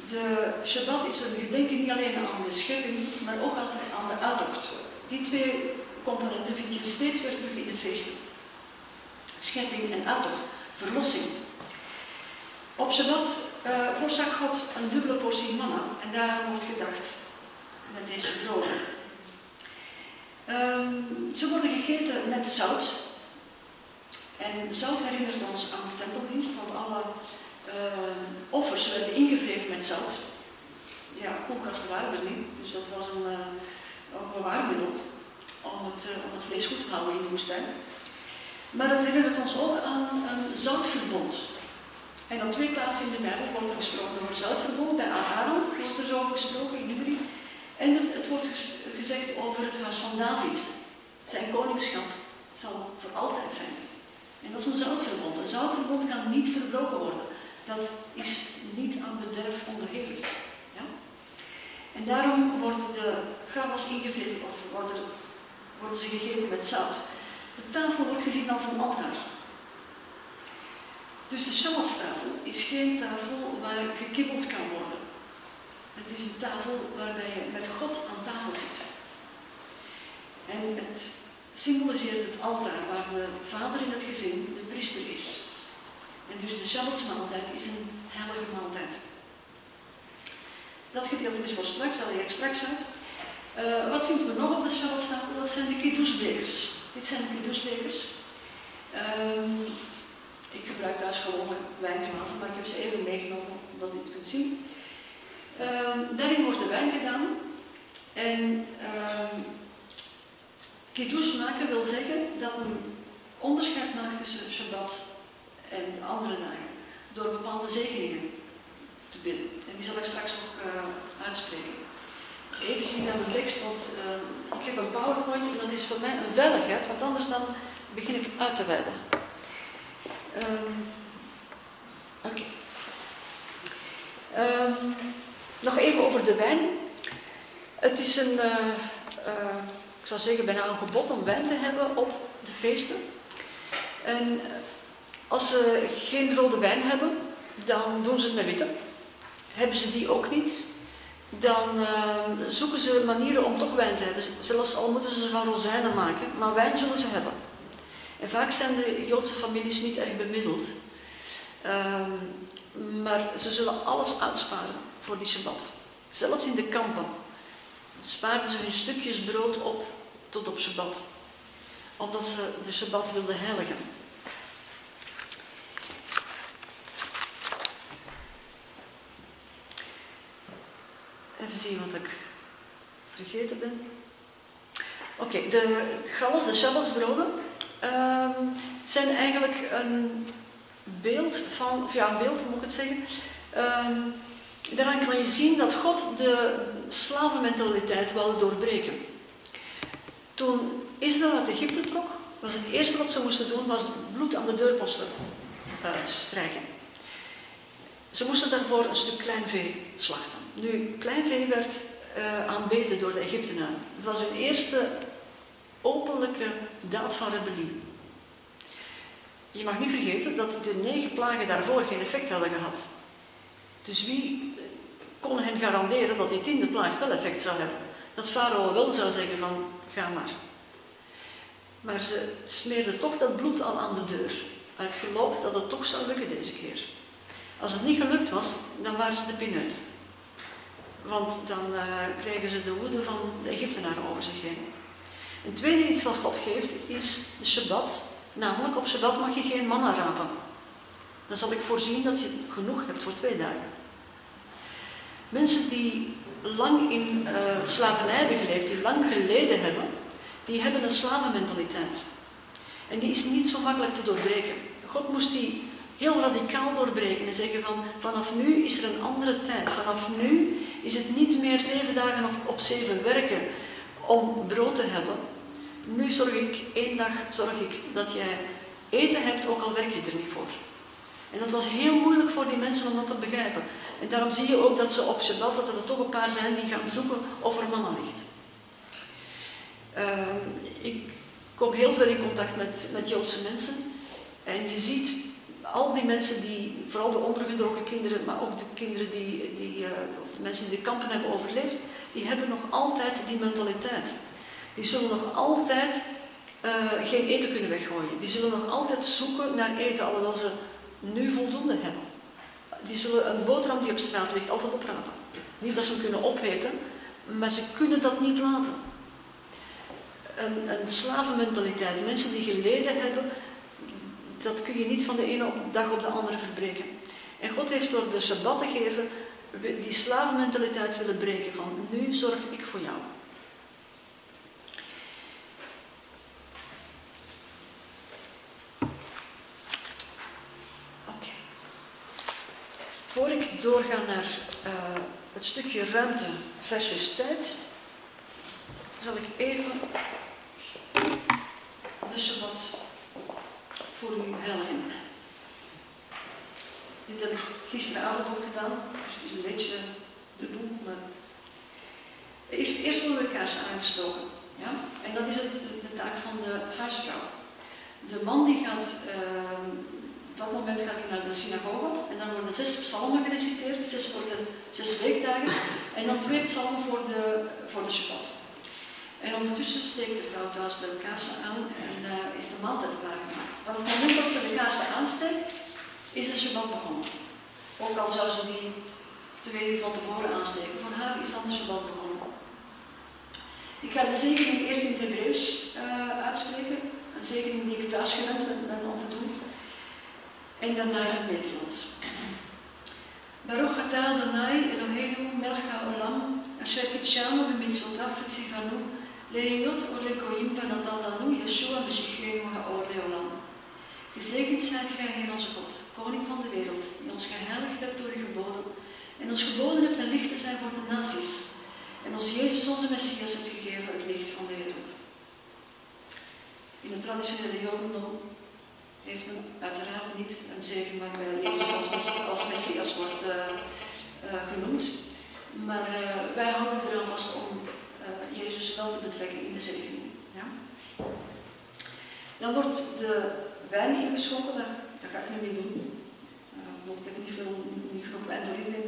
De Shabbat is een gedenken niet alleen aan de schepping, maar ook aan de uittocht. Die twee componenten vind je steeds weer terug in de feesten. Schepping en uittocht, verlossing. Op Shabbat uh, voorzag God een dubbele portie manna en daaraan wordt gedacht met deze broden. Um, ze worden gegeten met zout. En zout herinnert ons aan de tempeldienst, want alle uh, offers werden ingevreven met zout. Ja, koelkasten waren er niet, dus dat was een, uh, ook een bewaarmiddel om het, uh, om het vlees goed te houden in de woestijn. Maar het herinnert ons ook aan een zoutverbond. En op twee plaatsen in de Bijbel wordt er gesproken over zoutverbond. Bij Aaron wordt er zo gesproken in Numeri. En het wordt gezegd over het huis van David. Zijn koningschap zal voor altijd zijn. En dat is een zoutverbond. Een zoutverbond kan niet verbroken worden. Dat is niet aan bederf onderhevig. Ja? En daarom worden de gavas ingevreven of worden, worden ze gegeten met zout. De tafel wordt gezien als een altaar. Dus de Shabbatstafel is geen tafel waar gekibbeld kan worden. Het is een tafel waarbij je met God aan tafel zit. En het symboliseert het altaar waar de vader in het gezin de priester is. En dus de Shabbatsmaaltijd is een heilige maaltijd. Dat gedeelte is voor straks, zal ik straks uit. Uh, wat vindt men nog op de Shabbatstafel? Dat zijn de kiddushbekers. Dit zijn de kiddushbekers. Um, ik gebruik thuis gewoon wijnglazen, maar ik heb ze even meegenomen omdat je het kunt zien. Um, daarin wordt de wijn gedaan. En um, kiddush maken wil zeggen dat men onderscheid maakt tussen Shabbat en andere dagen. Door bepaalde zegeningen te bidden. En die zal ik straks ook uh, uitspreken. Even zien naar de tekst, want uh, ik heb een PowerPoint en dat is voor mij een veiligheid, want anders dan begin ik uit te wijden. Um, Oké. Um, nog even over de wijn. Het is een, ik zou zeggen, bijna een gebod om wijn te hebben op de feesten. En als ze geen rode wijn hebben, dan doen ze het met witte. Hebben ze die ook niet, dan uh, zoeken ze manieren om toch wijn te hebben. Zelfs al moeten ze van rozijnen maken, maar wijn zullen ze hebben. En vaak zijn de Joodse families niet erg bemiddeld. Um, maar ze zullen alles uitsparen voor die Shabbat. Zelfs in de kampen spaarden ze hun stukjes brood op tot op Shabbat. Omdat ze de Shabbat wilden heiligen. Even zien wat ik vergeten ben. Oké, de galles, de Shabbatsbroden, um, zijn eigenlijk een beeld van, ja een beeld moet ik het zeggen. Um, daaraan kan je zien dat God de slavenmentaliteit wou doorbreken. Toen Israël uit Egypte trok, was het eerste wat ze moesten doen, was bloed aan de deurposten uh, strijken. Ze moesten daarvoor een stuk klein vee slachten. Nu, klein vee werd uh, aanbeden door de Egyptenaren. Het was hun eerste openlijke daad van rebellie. Je mag niet vergeten dat de negen plagen daarvoor geen effect hadden gehad. Dus wie eh, kon hen garanderen dat die tiende plaag wel effect zou hebben? Dat Farao wel zou zeggen van, ga maar. Maar ze smeerden toch dat bloed al aan de deur. Uit geloof dat het toch zou lukken deze keer. Als het niet gelukt was, dan waren ze de pineut. Want dan uh, kregen ze de woede van de Egyptenaren over zich heen. Een tweede iets wat God geeft is de Shabbat. Namelijk op Shabbat mag je geen manna rapen. Dan zal ik voorzien dat je genoeg hebt voor twee dagen. Mensen die lang in uh, slavernij hebben geleefd, die lang geleden hebben, die hebben een slavenmentaliteit. En die is niet zo makkelijk te doorbreken. God moest die heel radicaal doorbreken en zeggen van vanaf nu is er een andere tijd. Vanaf nu is het niet meer zeven dagen op zeven werken om brood te hebben. Nu zorg ik, één dag zorg ik dat jij eten hebt, ook al werk je er niet voor. En dat was heel moeilijk voor die mensen om dat te begrijpen. En daarom zie je ook dat ze op Shabbat, dat er toch een paar zijn die gaan zoeken of er manna ligt. Uh, ik kom heel veel in contact met, met Joodse mensen. En je ziet al die mensen die, vooral de ondergedoken kinderen, maar ook de kinderen die, die uh, of de mensen die de kampen hebben overleefd, die hebben nog altijd die mentaliteit. Die zullen nog altijd uh, geen eten kunnen weggooien. Die zullen nog altijd zoeken naar eten, alhoewel ze nu voldoende hebben. Die zullen een boterham die op straat ligt altijd oprapen. Niet dat ze hem kunnen opeten, maar ze kunnen dat niet laten. Een, een slavenmentaliteit, mensen die geleden hebben, dat kun je niet van de ene dag op de andere verbreken. En God heeft door de Sabbat te geven die slavenmentaliteit willen breken van nu zorg ik voor jou. Oké. Voor ik doorga naar uh, het stukje ruimte versus tijd, zal ik even de Shabbat voor u helpen. Dit heb ik gisteravond ook gedaan, dus het is een beetje de doel. Maar... Eerst, eerst worden de kaars aangestoken. Ja? En dat is het, de, taak van de huisvrouw. De man die gaat, op dat moment gaat hij naar de synagoge en dan worden zes psalmen gereciteerd, zes voor de zes weekdagen en dan twee psalmen voor de, voor de Shabbat. En ondertussen steekt de vrouw thuis de kaarsen aan en uh, is de maaltijd klaargemaakt. Vanaf het moment dat ze de kaarsen aansteekt, is de Shabbat begonnen. Ook al zou ze die twee uur van tevoren aansteken, voor haar is dan de Shabbat begonnen. Ik ga de zegening eerst in het Hebreeuws uh, uitspreken, een zegening die ik thuis gewend ben om te doen, en dan naar het Nederlands. Baruch atah Adonai Eloheinu Mercha Olam, asher kitshanu b'mitzvotav v'tzivanu lehiyot olekoyim v'natan lanu Yeshua Mashiachenu haor leolam. Gezegend zijt gij, Heer onze God, Koning van de wereld, die ons geheiligd hebt door uw geboden en ons geboden hebt een licht te zijn voor de naties en ons Jezus, onze Messias, hebt gegeven het licht van de wereld. In het traditionele Jodendom heeft uiteraard niet een zegen waarbij Jezus als, als Messias wordt uh, uh, genoemd, maar uh, wij houden eraan vast om Jezus wel te betrekken in de zegening. Ja? Dan wordt de wijn ingeschonken, dat, ga ik nu niet doen. Uh, ik niet, veel, niet genoeg wijn voor iedereen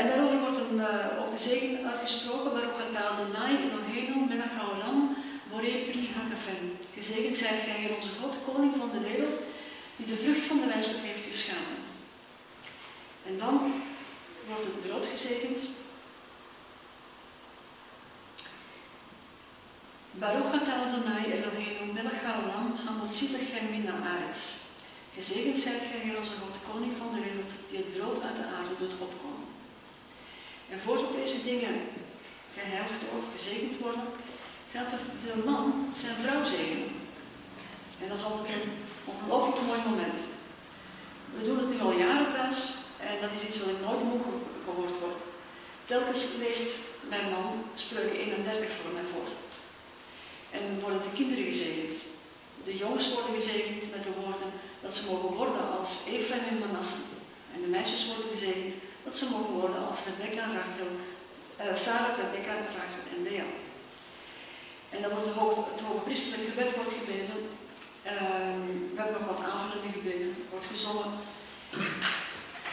en daarover wordt een, ook de zegen uitgesproken, Baruch atah Adonai Eloheinu melech haolam borei pri hakafen. Gezegend zijt gij, Heer onze God, koning van de wereld, die de vrucht van de wijnstok heeft geschapen. En dan wordt het brood gezegend, Baruch atah Adonai Eloheinu melech haolam lechem min. Gezegend zijt gij, Heer onze God, koning van de wereld, die het brood uit de aarde doet opkomen. En voordat deze dingen geheiligd of gezegend worden, gaat de man zijn vrouw zegenen. En dat is altijd een ongelooflijk mooi moment. We doen het nu al jaren thuis en dat is iets wat ik nooit moe gehoord wordt. Telkens leest mijn man spreuken 31 voor mij voor. En worden de kinderen gezegend. De jongens worden gezegend met de woorden dat ze mogen worden als Ephraim en Manasse. En de meisjes worden gezegend dat ze mogen worden als Rebecca, Rachel, uh, Sarah, Rebecca, Rachel en Lea. En dan wordt het hoge, het hoge priesterlijk gebed wordt gebeden. Uh, we hebben nog wat aanvullende gebeden, wordt gezongen.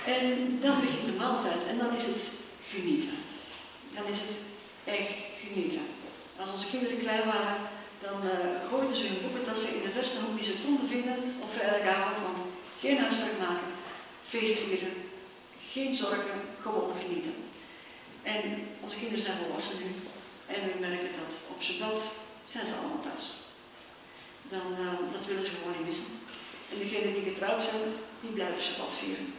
En dan begint de maaltijd en dan is het genieten. Dan is het echt genieten. Als onze kinderen klein waren, dan uh, gooiden ze hun boekentassen in de verste hoek die ze konden vinden op vrijdagavond. Want geen huiswerk maken, feest vieren, geen zorgen, gewoon genieten. En onze kinderen zijn volwassen nu. En we merken dat op Shabbat zijn ze allemaal thuis. Dan, uh, dat willen ze gewoon niet missen. En degenen die getrouwd zijn, die blijven Shabbat vieren.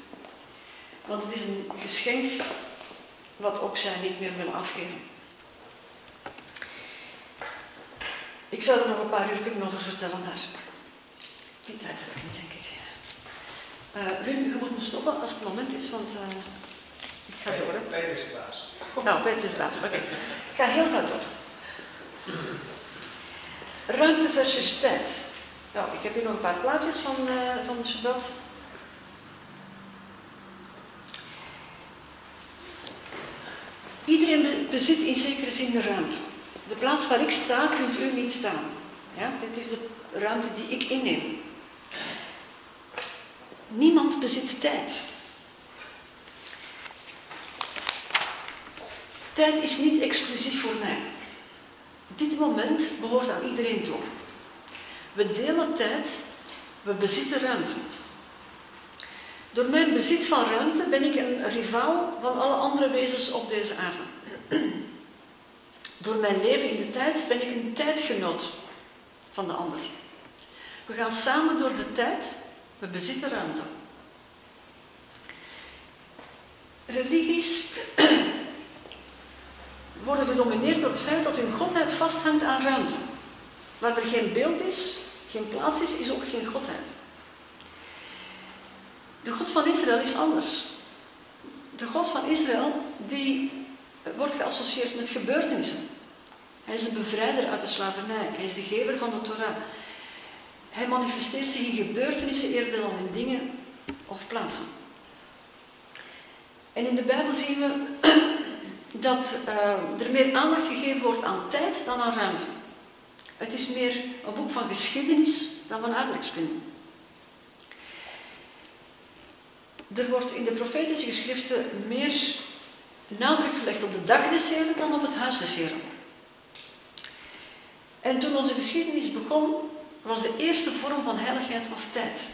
Want het is een geschenk wat ook zij niet meer willen afgeven. Ik zou er nog een paar uur kunnen over vertellen, maar die tijd heb ik niet, denk ik. Uh, Wim, je moet me stoppen als het moment is, want uh, ik ga door. Hè? Nou, de baas, oké. Ik ga heel hard door. Ruimte versus tijd. Nou, ik heb hier nog een paar plaatjes van, uh, van de Shabbat. Iedereen bezit in zekere zin ruimte. De plaats waar ik sta, kunt u niet staan. Ja, dit is de ruimte die ik inneem. Niemand bezit tijd. Tijd is niet exclusief voor mij. Dit moment behoort aan iedereen toe. We delen tijd, we bezitten ruimte. Door mijn bezit van ruimte ben ik een rivaal van alle andere wezens op deze aarde. Door mijn leven in de tijd ben ik een tijdgenoot van de ander. We gaan samen door de tijd, we bezitten ruimte. Religies worden gedomineerd door het feit dat hun godheid vasthangt aan ruimte. Waar er geen beeld is, geen plaats is, is ook geen godheid. De God van Israël is anders. De God van Israël die wordt geassocieerd met gebeurtenissen. Hij is de bevrijder uit de slavernij. Hij is de gever van de Torah. Hij manifesteert zich in gebeurtenissen eerder dan in dingen of plaatsen. En in de Bijbel zien we dat uh, er meer aandacht gegeven wordt aan tijd dan aan ruimte. Het is meer een boek van geschiedenis dan van aardrijkskunde. Er wordt in de profetische geschriften meer nadruk gelegd op de dag des Heren dan op het huis des Heren. En toen onze geschiedenis begon, was de eerste vorm van heiligheid was tijd.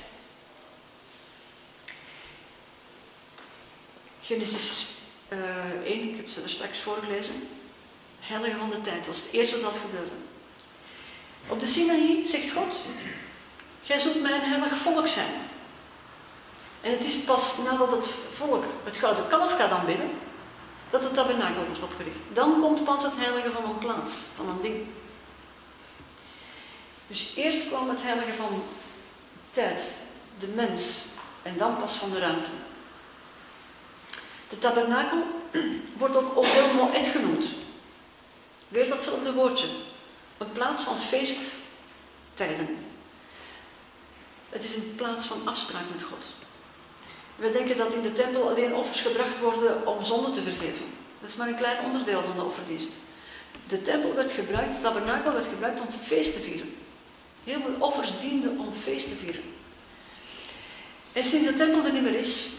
Genesis eh, 1, ik heb ze er straks voorgelezen. Heilige van de tijd was het eerste dat gebeurde. Op de Sinaï zegt God, gij zult mijn heilig volk zijn. En het is pas nadat het volk het gouden kalf gaat aanbidden, dat het tabernakel wordt opgericht. Dan komt pas het heilige van een plaats, van een ding. Dus eerst kwam het heilige van tijd, de mens, en dan pas van de ruimte. De tabernakel *clears throat* wordt ook Odel Moed genoemd. Weer datzelfde woordje. Een plaats van feesttijden. Het is een plaats van afspraak met God. We denken dat in de tempel alleen offers gebracht worden om zonde te vergeven. Dat is maar een klein onderdeel van de offerdienst. De tempel werd gebruikt, de tabernakel werd gebruikt om feest te vieren. Heel veel offers dienden om feest te vieren. En sinds de tempel er niet meer is,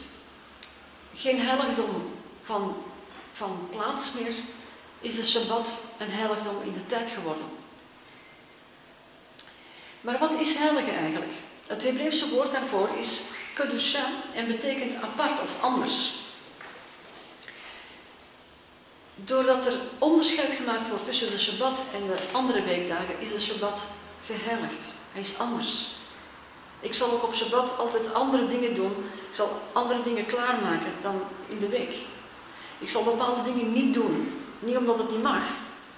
geen heiligdom van, van plaats meer, is de Shabbat een heiligdom in de tijd geworden. Maar wat is heilige eigenlijk? Het Hebreeuwse woord daarvoor is kedusha en betekent apart of anders. Doordat er onderscheid gemaakt wordt tussen de Shabbat en de andere weekdagen, is de Shabbat geheiligd. Hij is anders. Ik zal ook op Shabbat altijd andere dingen doen. Ik zal andere dingen klaarmaken dan in de week. Ik zal bepaalde dingen niet doen. Niet omdat het niet mag,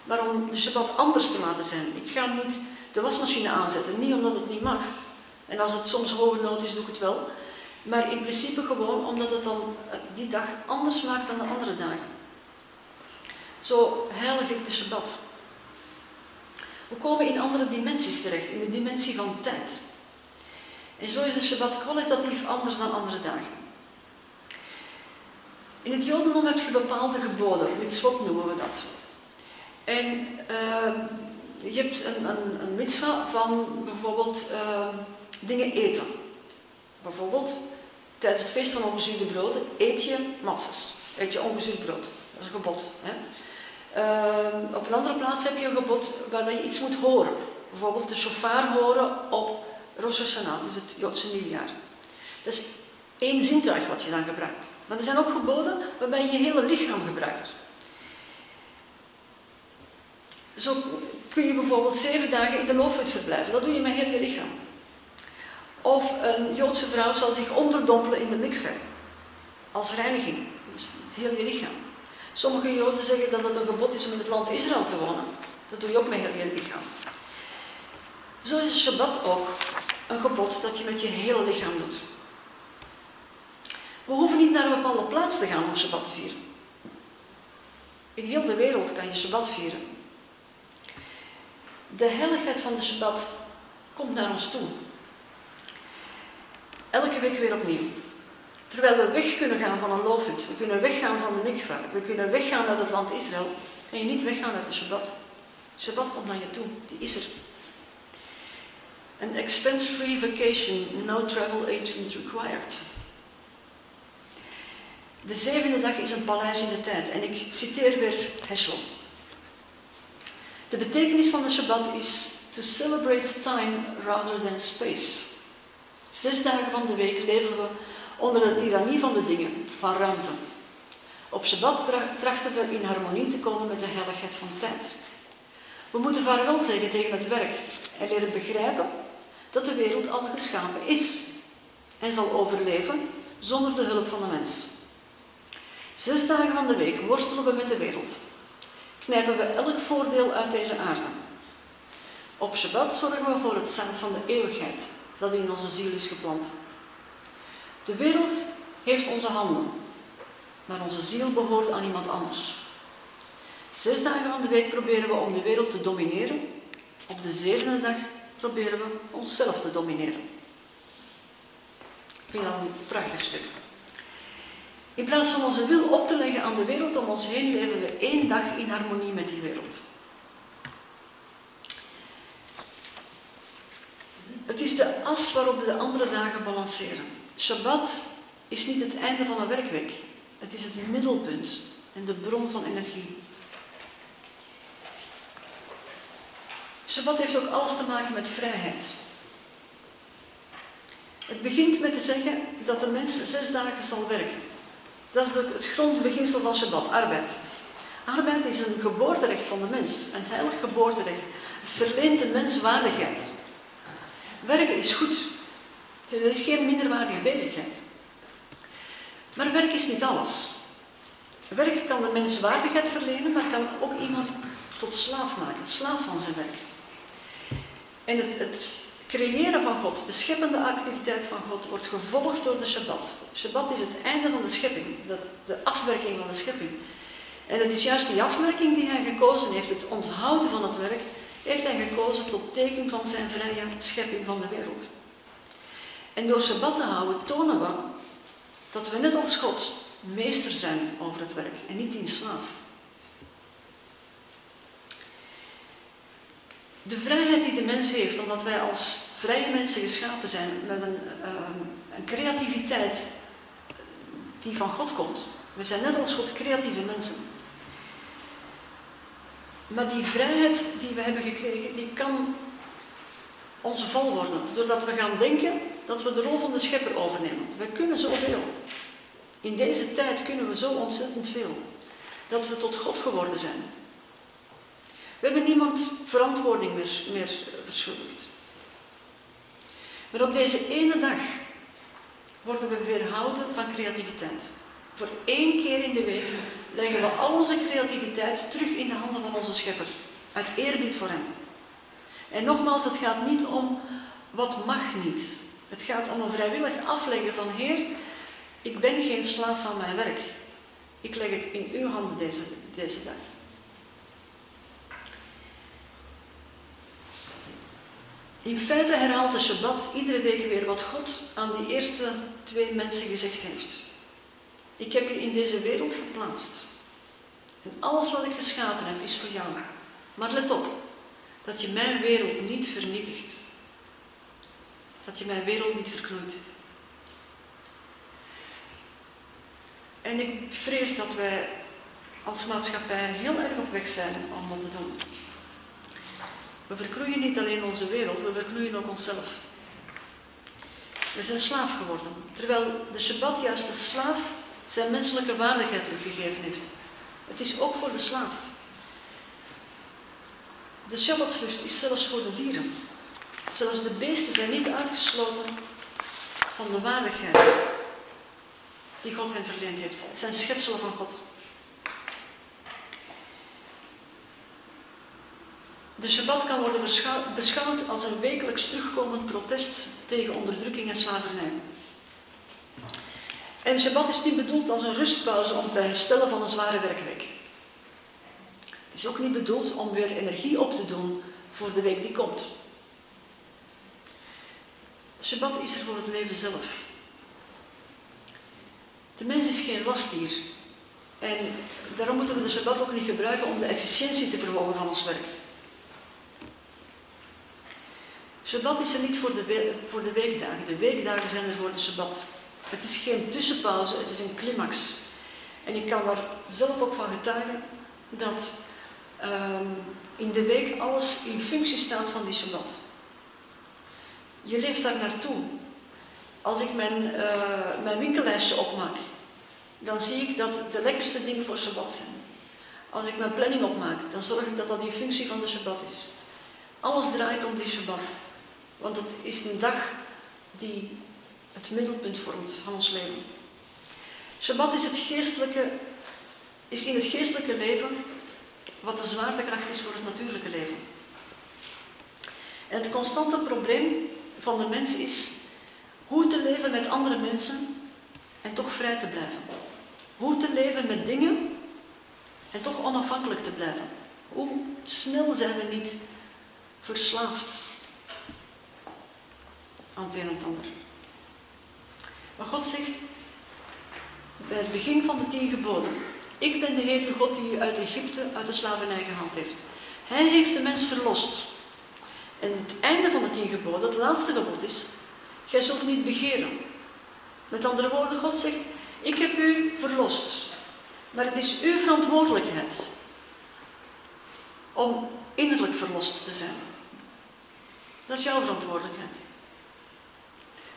maar om de Shabbat anders te laten zijn. Ik ga niet de wasmachine aanzetten, niet omdat het niet mag. En als het soms hoge nood is, doe ik het wel. Maar in principe gewoon omdat het dan die dag anders maakt dan de andere dagen. Zo heilig ik de Shabbat. We komen in andere dimensies terecht, in de dimensie van tijd. En zo is de Shabbat kwalitatief anders dan andere dagen. In het Jodendom heb je bepaalde geboden, mitzvot noemen we dat. En uh, je hebt een, een, een mitzvah van bijvoorbeeld uh, dingen eten. Bijvoorbeeld, tijdens het feest van ongezuurde brood eet je matzes. Eet je ongezuurd brood. Dat is een gebod. Hè? Uh, op een andere plaats heb je een gebod waar je iets moet horen. Bijvoorbeeld de shofar horen op Rosh Hashanah, dus het Joodse nieuwjaar. Dat is één zintuig wat je dan gebruikt. Maar er zijn ook geboden waarbij je je hele lichaam gebruikt. Zo kun je bijvoorbeeld zeven dagen in de loofhut verblijven. Dat doe je met heel je lichaam. Of een Joodse vrouw zal zich onderdompelen in de mikve. Als reiniging. Dus het heel je lichaam. Sommige Joden zeggen dat het een gebod is om in het land Israël te wonen. Dat doe je ook met heel je lichaam. Zo is Shabbat ook een gebod dat je met je hele lichaam doet. We hoeven niet naar een bepaalde plaats te gaan om Shabbat te vieren. In heel de wereld kan je Shabbat vieren. De heiligheid van de Shabbat komt naar ons toe. Elke week weer opnieuw. Terwijl we weg kunnen gaan van een loofhut, we kunnen weggaan van de mikva, we kunnen weggaan uit het land Israël, kan je niet weggaan uit de Shabbat. Shabbat komt naar je toe, die is er. An expense-free vacation, no travel agent required. De zevende dag is een paleis in de tijd. En ik citeer weer Heschel. De betekenis van de Shabbat is to celebrate time rather than space. Zes dagen van de week leven we onder de tirannie van de dingen, van ruimte. Op Shabbat trachten we in harmonie te komen met de heiligheid van tijd. We moeten vaarwel zeggen tegen het werk en leren begrijpen dat de wereld al geschapen is en zal overleven zonder de hulp van de mens. Zes dagen van de week worstelen we met de wereld. Knijpen we elk voordeel uit deze aarde. Op Shabbat zorgen we voor het zaad van de eeuwigheid dat in onze ziel is geplant. De wereld heeft onze handen, maar onze ziel behoort aan iemand anders. Zes dagen van de week proberen we om de wereld te domineren. Op de zevende dag proberen we onszelf te domineren. Ik vind dat een prachtig stuk. In plaats van onze wil op te leggen aan de wereld om ons heen, leven we één dag in harmonie met die wereld. Het is de as waarop we de andere dagen balanceren. Shabbat is niet het einde van een werkweek. Het is het middelpunt en de bron van energie. Shabbat heeft ook alles te maken met vrijheid. Het begint met te zeggen dat de mens zes dagen zal werken. Dat is het grondbeginsel van Shabbat, arbeid. Arbeid is een geboorterecht van de mens, een heilig geboorterecht. Het verleent de mens waardigheid. Werken is goed. Het is geen minderwaardige bezigheid. Maar werk is niet alles. Werk kan de mens waardigheid verlenen, maar kan ook iemand tot slaaf maken, slaaf van zijn werk. En het, het creëren van God, de scheppende activiteit van God, wordt gevolgd door de Shabbat. Shabbat is het einde van de schepping, de, de afwerking van de schepping. En het is juist die afwerking die hij gekozen heeft, het onthouden van het werk, heeft hij gekozen tot teken van zijn vrije schepping van de wereld. En door Shabbat te houden tonen we dat we net als God meester zijn over het werk en niet in slaaf. De vrijheid die de mens heeft, omdat wij als vrije mensen geschapen zijn met een, ehm, een creativiteit die van God komt. We zijn net als God creatieve mensen. Maar die vrijheid die we hebben gekregen, die kan onze val worden. Doordat we gaan denken dat we de rol van de schepper overnemen. We kunnen zoveel. In deze tijd kunnen we zo ontzettend veel. Dat we tot God geworden zijn. We hebben niemand verantwoording meer, verschuldigd. Maar op deze ene dag worden we weerhouden van creativiteit. Voor één keer in de week leggen we al onze creativiteit terug in de handen van onze schepper. Uit eerbied voor hem. En nogmaals, het gaat niet om wat mag niet. Het gaat om een vrijwillig afleggen van Heer, ik ben geen slaaf van mijn werk. Ik leg het in uw handen deze, deze dag. In feite herhaalt de Shabbat iedere week weer wat God aan die eerste twee mensen gezegd heeft. Ik heb je in deze wereld geplaatst. En alles wat ik geschapen heb is voor jou. Maar let op, dat je mijn wereld niet vernietigt. Dat je mijn wereld niet verknoeit. En ik vrees dat wij als maatschappij heel erg op weg zijn om dat te doen. We verknoeien niet alleen onze wereld, we verknoeien ook onszelf. We zijn slaaf geworden, terwijl de Shabbat juist de slaaf zijn menselijke waardigheid teruggegeven heeft. Het is ook voor de slaaf. De Shabbatsrust is zelfs voor de dieren. Zelfs de beesten zijn niet uitgesloten van de waardigheid die God hen verleend heeft. Het zijn schepselen van God. De Shabbat kan worden beschouwd als een wekelijks terugkomend protest tegen onderdrukking en slavernij. En Shabbat is niet bedoeld als een rustpauze om te herstellen van een zware werkweek. Het is ook niet bedoeld om weer energie op te doen voor de week die komt. De Shabbat is er voor het leven zelf. De mens is geen lastdier. En daarom moeten we de Shabbat ook niet gebruiken om de efficiëntie te verhogen van ons werk. Shabbat is er niet voor de, voor de weekdagen. De weekdagen zijn er voor de Shabbat. Het is geen tussenpauze, het is een climax. En ik kan daar zelf ook van getuigen dat um, in de week alles in functie staat van die Shabbat. Je leeft daar naartoe. Als ik mijn, uh, mijn winkellijstje opmaak, dan zie ik dat de lekkerste dingen voor Shabbat zijn. Als ik mijn planning opmaak, dan zorg ik dat dat in functie van de Shabbat is. Alles draait om die Shabbat. Want het is een dag die het middelpunt vormt van ons leven. Shabbat is, het geestelijke, is in het geestelijke leven wat de zwaartekracht is voor het natuurlijke leven. En het constante probleem van de mens is hoe te leven met andere mensen en toch vrij te blijven. Hoe te leven met dingen en toch onafhankelijk te blijven. Hoe snel zijn we niet verslaafd aan het een en het ander. Maar God zegt bij het begin van de tien geboden: Ik ben de Heer God die u uit Egypte, uit de slavernij gehaald heeft. Hij heeft de mens verlost. En het einde van de tien geboden, het laatste gebod is: Gij zult niet begeren. Met andere woorden, God zegt: Ik heb u verlost. Maar het is uw verantwoordelijkheid om innerlijk verlost te zijn. Dat is jouw verantwoordelijkheid.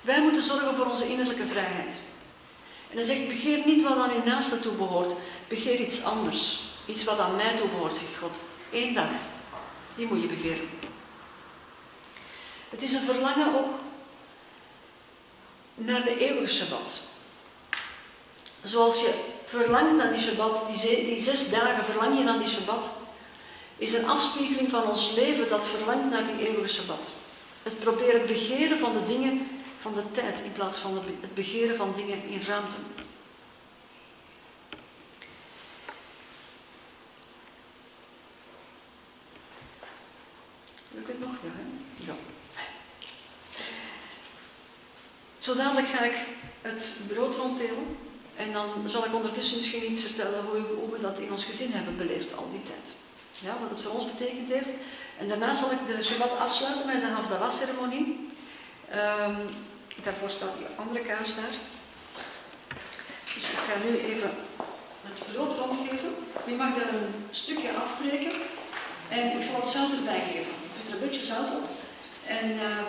Wij moeten zorgen voor onze innerlijke vrijheid. En hij zegt, begeer niet wat aan uw naaste toe behoort. Begeer iets anders. Iets wat aan mij toe behoort, zegt God. Eén dag. Die moet je begeren. Het is een verlangen ook naar de eeuwige Shabbat. Zoals je verlangt naar die Shabbat, die, die zes dagen verlang je naar die Shabbat, is een afspiegeling van ons leven dat verlangt naar die eeuwige Shabbat. Het proberen begeren van de dingen van de tijd in plaats van het begeren van dingen in ruimte. Lukt het nog? Ja, hè? Ja. Zo dadelijk ga ik het brood ronddelen. En dan zal ik ondertussen misschien iets vertellen hoe, hoe, we dat in ons gezin hebben beleefd al die tijd. Ja, wat het voor ons betekend heeft. En daarna zal ik de Shabbat afsluiten met de Havdalah-ceremonie. Um, Daarvoor staat die andere kaars daar. Dus ik ga nu even het brood rondgeven. Je mag daar een stukje afbreken. En ik zal het zout erbij geven. Ik doe er een beetje zout op. En uh,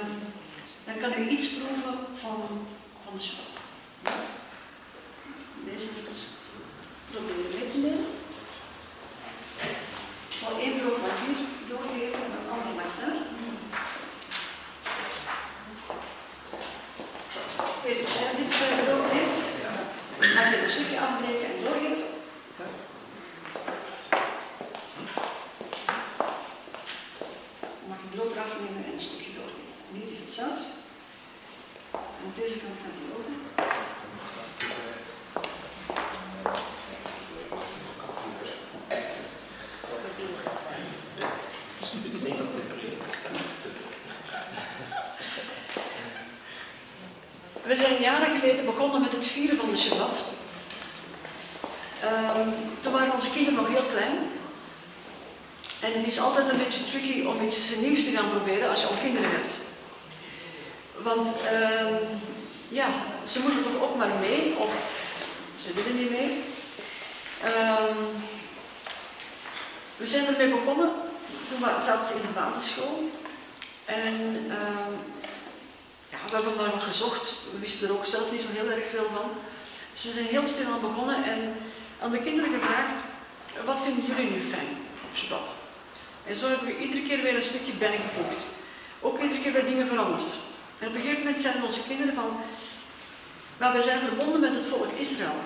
dan kan u iets proeven van, van de zout. Deze even proberen mee te nemen. Ik zal één brood wat hier doorgeven en het andere langs daar. Je, dit brood heeft. Laat je een stukje afbreken en doorgeven. Dan mag je brood eraf nemen en een stukje doorgeven. En hier is het zout. En op deze kant gaat hij open. We zijn jaren geleden begonnen met het vieren van de Shabbat. Um, toen waren onze kinderen nog heel klein. En het is altijd een beetje tricky om iets nieuws te gaan proberen als je al kinderen hebt. Want um, ja, ze moeten toch ook maar mee, of ze willen niet mee. Um, we zijn ermee begonnen, toen zaten ze in de basisschool. En we hebben maar gezocht. We wisten er ook zelf niet zo heel erg veel van. Dus we zijn heel stil aan begonnen en aan de kinderen gevraagd, wat vinden jullie nu fijn op Shabbat? En zo hebben we iedere keer weer een stukje bijgevoegd. Ook iedere keer weer dingen veranderd. En op een gegeven moment zeiden onze kinderen van, maar wij zijn verbonden met het volk Israël.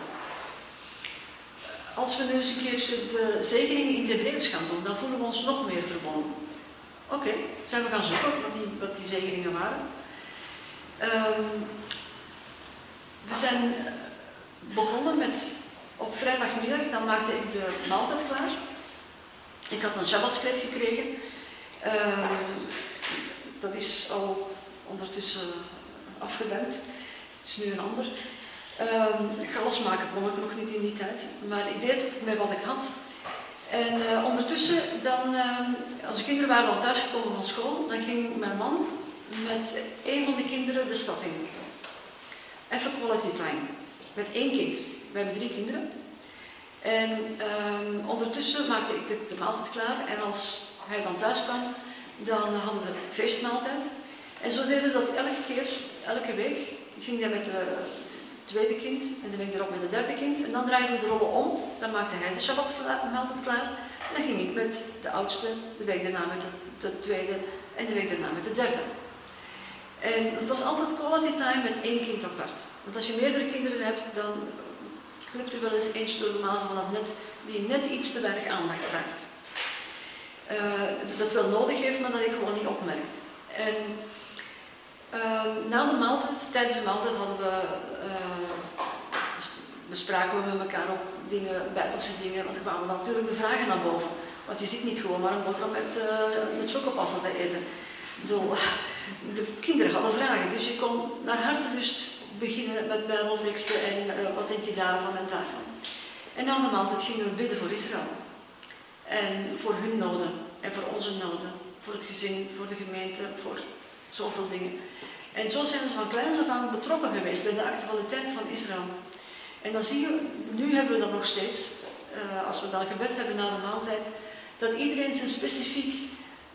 Als we nu eens een keer de zegeningen in het Hebreeuws dan voelen we ons nog meer verbonden. Oké, zijn we gaan zoeken wat die, wat die zegeningen waren. Ehm, we zijn begonnen met op vrijdagmiddag, dan maakte ik de maaltijd klaar. Ik had een Shabbatskleed gekregen. Ehm, dat is al ondertussen afgedankt. Het is nu een ander. Um, galas maken kon ik nog niet in die tijd, maar ik deed het met wat ik had. En uh, ondertussen, dan, als de kinderen waren al thuisgekomen van school, dan ging mijn man met een van de kinderen de stad in. Even quality time. Met één kind. We hebben drie kinderen. En um, ondertussen maakte ik de, de, maaltijd klaar. En als hij dan thuis kwam, dan hadden we feestmaaltijd. En zo deden we dat elke keer, elke week. Ik ging hij met de tweede kind en de week erop met het derde kind. En dan draaiden we de rollen om. Dan maakte hij de Shabbat-maaltijd klaar. En dan ging ik met de oudste, de week daarna met de, de tweede en de week daarna met de derde. En het was altijd quality time met één kind apart. Want als je meerdere kinderen hebt, dan glipt er wel eens eentje door de mazen van het net, die net iets te weinig aandacht vraagt. Uh, dat wel nodig heeft, maar dat je gewoon niet opmerkt. En uh, na de maaltijd, tijdens de maaltijd hadden we, bespraken we met elkaar ook dingen, bijbelse dingen, want er kwamen natuurlijk de vragen naar boven. Want je ziet niet gewoon maar een boterham met, met chocopasta te eten. Bedoel, de kinderen hadden vragen, dus je kon naar hartelust beginnen met bijbelteksten en uh, wat denk je daarvan en daarvan. En na de maaltijd gingen we bidden voor Israël. En voor hun noden en voor onze noden, voor het gezin, voor de gemeente, voor zoveel dingen. En zo zijn ze van kleins af aan betrokken geweest bij de actualiteit van Israël. En dan zie je, nu hebben we dat nog steeds, uh, als we dan gebed hebben na de maaltijd, dat iedereen zijn specifiek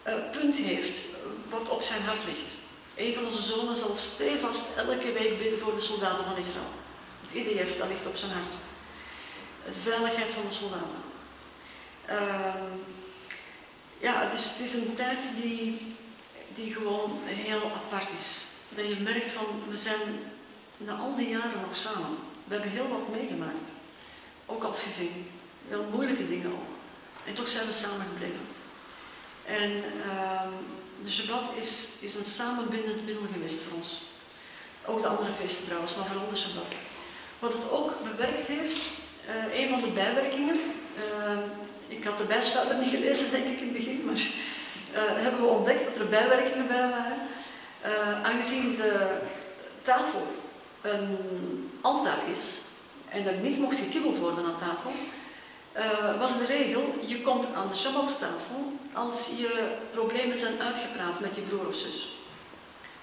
uh, punt heeft wat op zijn hart ligt. Een van onze zonen zal stevast elke week bidden voor de soldaten van Israël. Het IDF, dat ligt op zijn hart. De veiligheid van de soldaten. Uh, ja, het is, het is een tijd die, die gewoon heel apart is. Dat je merkt van, we zijn na al die jaren nog samen. We hebben heel wat meegemaakt. Ook als gezin. Heel moeilijke dingen ook. En toch zijn we samen gebleven. En uh, de Shabbat is, is een samenbindend middel geweest voor ons. Ook de andere feesten trouwens, maar vooral de Shabbat. Wat het ook bewerkt heeft, uh, een van de bijwerkingen, uh, ik had de bijsluiter niet gelezen denk ik in het begin, maar uh, hebben we ontdekt dat er bijwerkingen bij waren. aangezien de tafel een altaar is en er niet mocht gekibbeld worden aan tafel, uh, was de regel, je komt aan de Shabbatstafel als je problemen zijn uitgepraat met je broer of zus.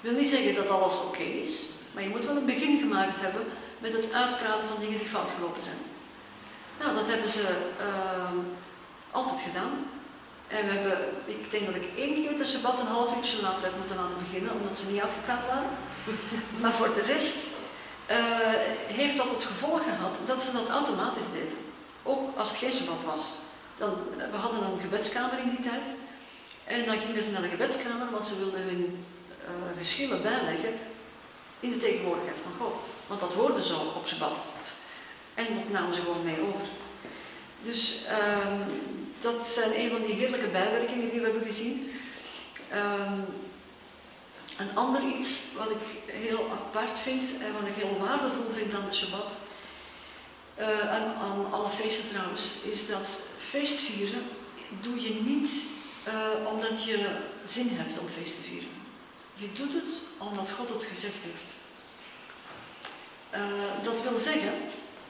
Wil niet zeggen dat alles oké is, maar je moet wel een begin gemaakt hebben met het uitpraten van dingen die fout gelopen zijn. Nou, dat hebben ze uh, altijd gedaan. En we hebben, ik denk dat ik één keer de Shabbat een half uurtje later heb moeten laten beginnen, omdat ze niet uitgepraat waren. *laughs* maar voor de rest uh, heeft dat het gevolg gehad dat ze dat automatisch deden. Ook als het geen Shabbat was. Dan, eh, we hadden een gebedskamer in die tijd. En dan gingen ze naar de gebedskamer, want ze wilden hun uh, geschillen bijleggen in de tegenwoordigheid van God. Want dat hoorde zo op Shabbat. En dat namen ze gewoon mee over. Dus um, dat zijn een van die heerlijke bijwerkingen die we hebben gezien. Um, een ander iets wat ik heel apart vind en wat ik heel waardevol vind aan de Shabbat, uh, aan, aan, alle feesten trouwens, is dat feestvieren doe je niet uh, omdat je zin hebt om feest te vieren. Je doet het omdat God het gezegd heeft. Uh, dat wil zeggen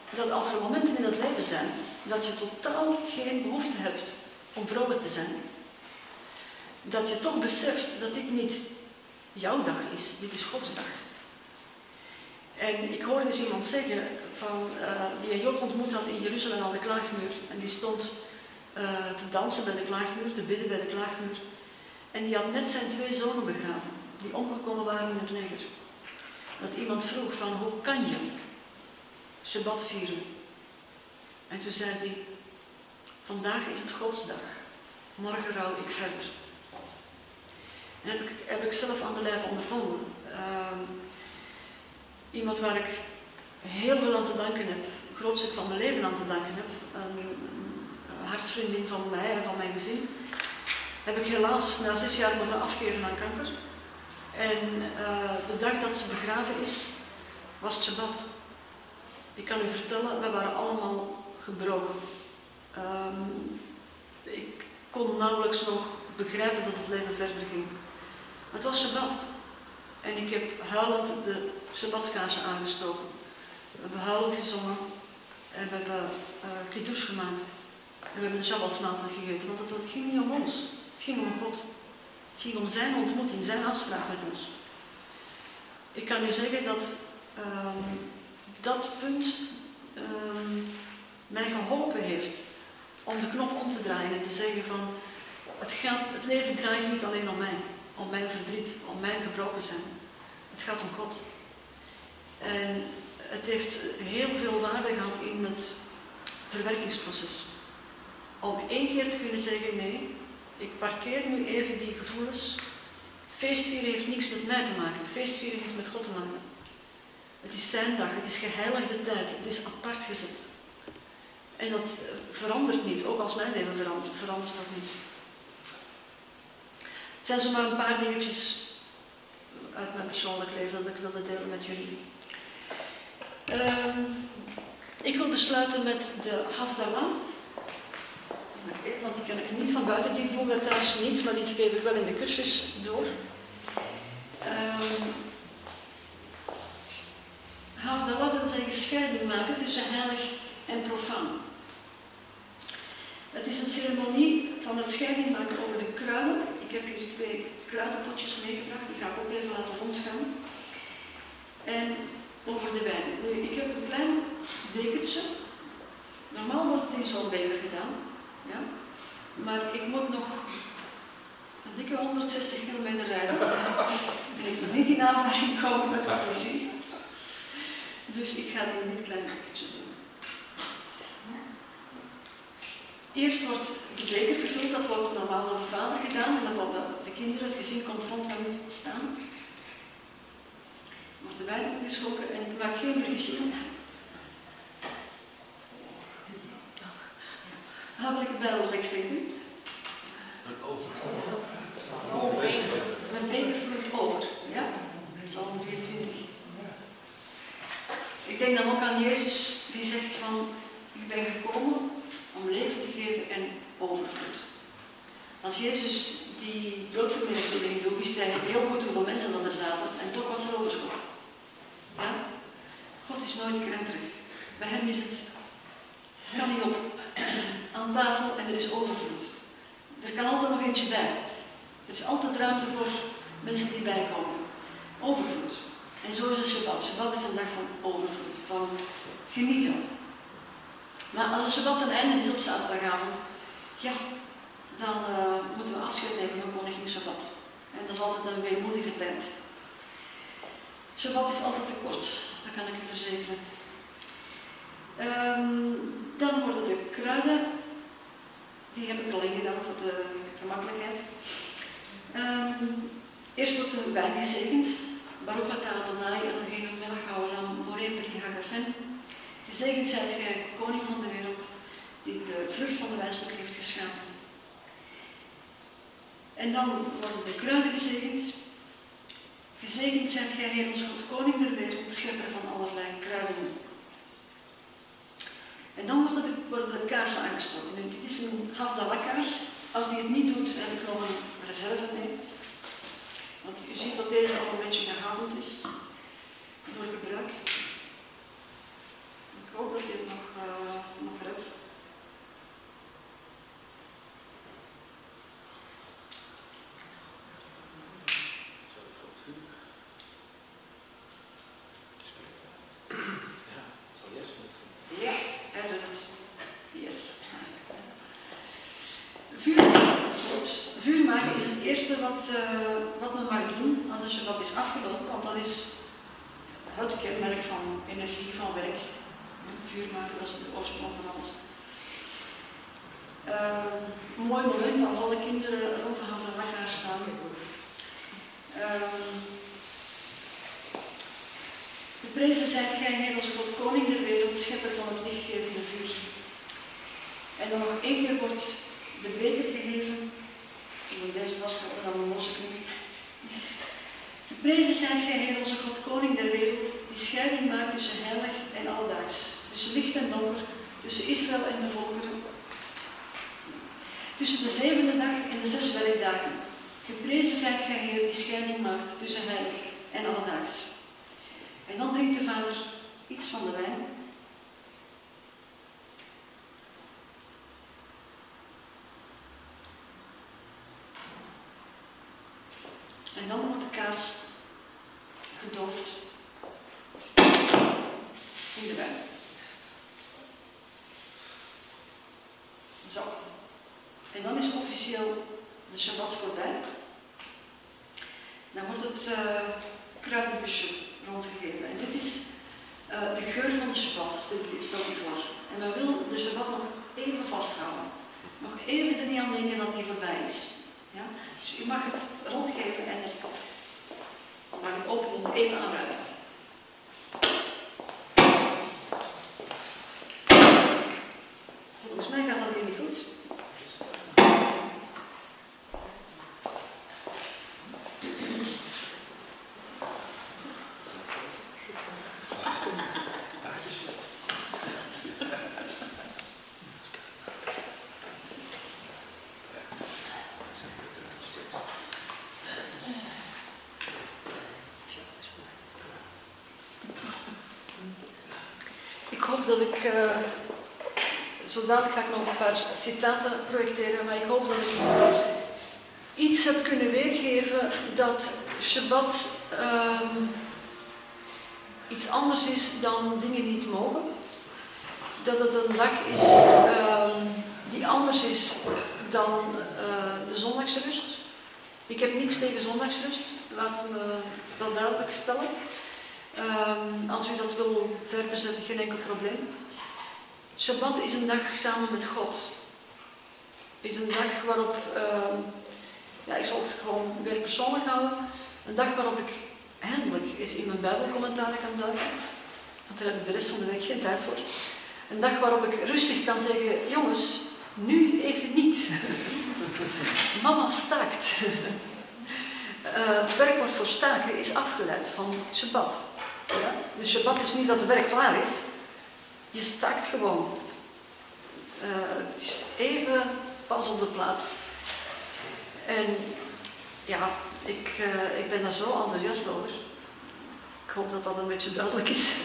dat als er momenten in het leven zijn dat je totaal geen behoefte hebt om vrolijk te zijn, dat je toch beseft dat dit niet jouw dag is, dit is Gods dag. En ik hoorde eens iemand zeggen van, uh, die een Jood ontmoet had in Jeruzalem aan de klaagmuur. En die stond uh, te dansen bij de klaagmuur, te bidden bij de klaagmuur. En die had net zijn twee zonen begraven, die omgekomen waren in het leger. Dat iemand vroeg van, hoe kan je Shabbat vieren? En toen zei hij, vandaag is het Godsdag. morgen rouw ik verder. En heb ik, heb ik zelf aan de lijve ondervonden. Ehm, iemand waar ik heel veel aan te danken heb, een groot stuk van mijn leven aan te danken heb, een, een hartsvriendin van mij en van mijn gezin, heb ik helaas na zes jaar moeten afgeven aan kanker. En uh, de dag dat ze begraven is, was het Shabbat. Ik kan u vertellen, we waren allemaal gebroken. Um, ik kon nauwelijks nog begrijpen dat het leven verder ging. Het was Shabbat. En ik heb huilend de Shabbatskaarsen aangestoken. We hebben huilend gezongen. En we hebben uh, kiddush gemaakt. En we hebben de Shabbatsmaaltijd gegeten. Want het, ging niet om ons. Het ging om God. Het ging om zijn ontmoeting, zijn afspraak met ons. Ik kan u zeggen dat um, dat punt um, mij geholpen heeft om de knop om te draaien en te zeggen van het, gaat, het leven draait niet alleen om mij, om mijn verdriet, om mijn gebroken zijn. Het gaat om God. En het heeft heel veel waarde gehad in het verwerkingsproces. Om één keer te kunnen zeggen, nee, ik parkeer nu even die gevoelens. Feestvieren heeft niks met mij te maken. Feestvieren heeft met God te maken. Het is zijn dag, het is geheiligde tijd, het is apart gezet. En dat eh, verandert niet, ook als mijn leven verandert, verandert dat niet. Het zijn zomaar een paar dingetjes uit mijn persoonlijk leven dat ik wilde delen met jullie. Um, ik wil besluiten met de Havdalah. Want die kan ik niet van buiten, die doen we thuis niet, maar die geef ik wel in de cursus door. Um, Havdalah wil zeggen scheiding maken tussen heilig en profaan. Het is een ceremonie van het scheiding maken over de kruiden. Ik heb hier twee kruidenpotjes meegebracht, die ga ik ook even laten rondgaan. En over de wijn. Nu, ik heb een klein bekertje. Normaal wordt het in zo'n beker gedaan. Ja? Maar ik moet nog een dikke 160 kilometer rijden. En ik nog niet in aanvaring komen met de politie. Dus ik ga het in dit klein bekertje doen. Eerst wordt de beker gevuld, dat wordt normaal door de vader gedaan en dan de kinderen, het gezin komt rond hem staan. Wordt de wijn ingeschonken en ik maak geen vergissingen. Hamerlijke bijbeltekst steekt u? Mijn beker vloeit over, ja? Psalm 23. Ik denk dan ook aan Jezus die zegt van, ik ben gekomen om leven te geven en overvloed. Als Jezus die broodvermenigvuldiging doet, wist hij heel goed hoeveel mensen dat er zaten en toch was er overschot. Ja? God is nooit krenterig. Bij hem is het, kan niet op. *clears throat* Aan tafel en er is overvloed. Er kan altijd nog eentje bij. Er is altijd ruimte voor mensen die bijkomen. Overvloed. En zo is het Shabbat. Shabbat is een dag van overvloed, van genieten. Maar als het Shabbat ten einde is op zaterdagavond, ja, dan uh, moeten we afscheid nemen van koningin Shabbat. En dat is altijd een weemoedige tijd. Shabbat is altijd te kort, dat kan ik u verzekeren. Um, dan worden de kruiden, die heb ik al in gedaan voor de gemakkelijkheid. Um, eerst wordt de wijn gezegend. Baruch Adonai Eloheinu melech haolam borei pri hagafen. Gezegend zijt gij, koning van de wereld, die de vrucht van de wijnstok heeft geschapen. En dan worden de kruiden gezegend. Gezegend zijt gij, Heer onze God, koning der wereld, schepper van allerlei kruiden. En dan worden de, worden de kaarsen aangestoken. Dit is een Havdalah-kaars. Als die het niet doet, heb ik nog een reserve mee. Want u ziet dat deze al een beetje gehavend is door gebruik. Ik hoop dat je het nog, uh, nog redt. Ja, hij doet het. Yes. Vuur maken. Vuur maken is het eerste wat, uh, wat men mag doen als een Shabbat is afgelopen, want dat is het kenmerk van maken, dat is de oorsprong van alles. Een mooi moment als alle kinderen rond de Havdalakar staan. Uh, Geprezen zijt gij, Heer, onze God, koning der wereld, schepper van het lichtgevende vuur. En dan nog één keer wordt de beker gegeven. Ik wil deze vasthouden aan mijn losse knie. Geprezen zijt gij, Heer, onze God, koning der wereld, die scheiding maakt tussen heilig en alledaags, tussen licht en donker, tussen Israël en de volkeren, tussen de zevende dag en de zes werkdagen. Geprezen zijt gij, Heer, die scheiding maakt tussen heilig en alledaags. En dan drinkt de vader iets van de wijn. En dan wordt de kaas gedoofd in de wijn. Zo. En dan is officieel de Shabbat voorbij. Dan wordt het uh, kruidenbusje rondgegeven. En dit is uh, de geur van de Shabbat, dit stel je voor. En men wil de Shabbat nog even vasthouden. Nog even er niet aan denken dat die voorbij is. Ja? Dus u mag het rondgeven en mag het open en even aanruiken. Volgens mij gaat dat hier niet goed. Ik hoop dat ik, uh, zo dadelijk ga ik nog een paar citaten projecteren, maar ik hoop dat ik iets heb kunnen weergeven dat Shabbat uh, iets anders is dan dingen niet mogen. Dat het een dag is uh, die anders is dan uh, de zondagsrust. Ik heb niks tegen zondagsrust, laat me dat duidelijk stellen. Um, als u dat wil verder zetten, geen enkel probleem. Shabbat is een dag samen met God. Is een dag waarop, uh, ja, ik zal het gewoon weer persoonlijk houden. Een dag waarop ik eindelijk eens in mijn Bijbelcommentaar kan duiken. Want daar heb ik de rest van de week geen tijd voor. Een dag waarop ik rustig kan zeggen, jongens, nu even niet. *laughs* Mama staakt. Uh, *laughs* het werkwoord voor staken is afgeleid van Shabbat. Ja? Dus Shabbat is niet dat het werk klaar is. Je staakt gewoon. Uh, het is even pas op de plaats. En ja, ik, uh, ik ben daar zo enthousiast over. Ik hoop dat dat een beetje duidelijk is. *laughs*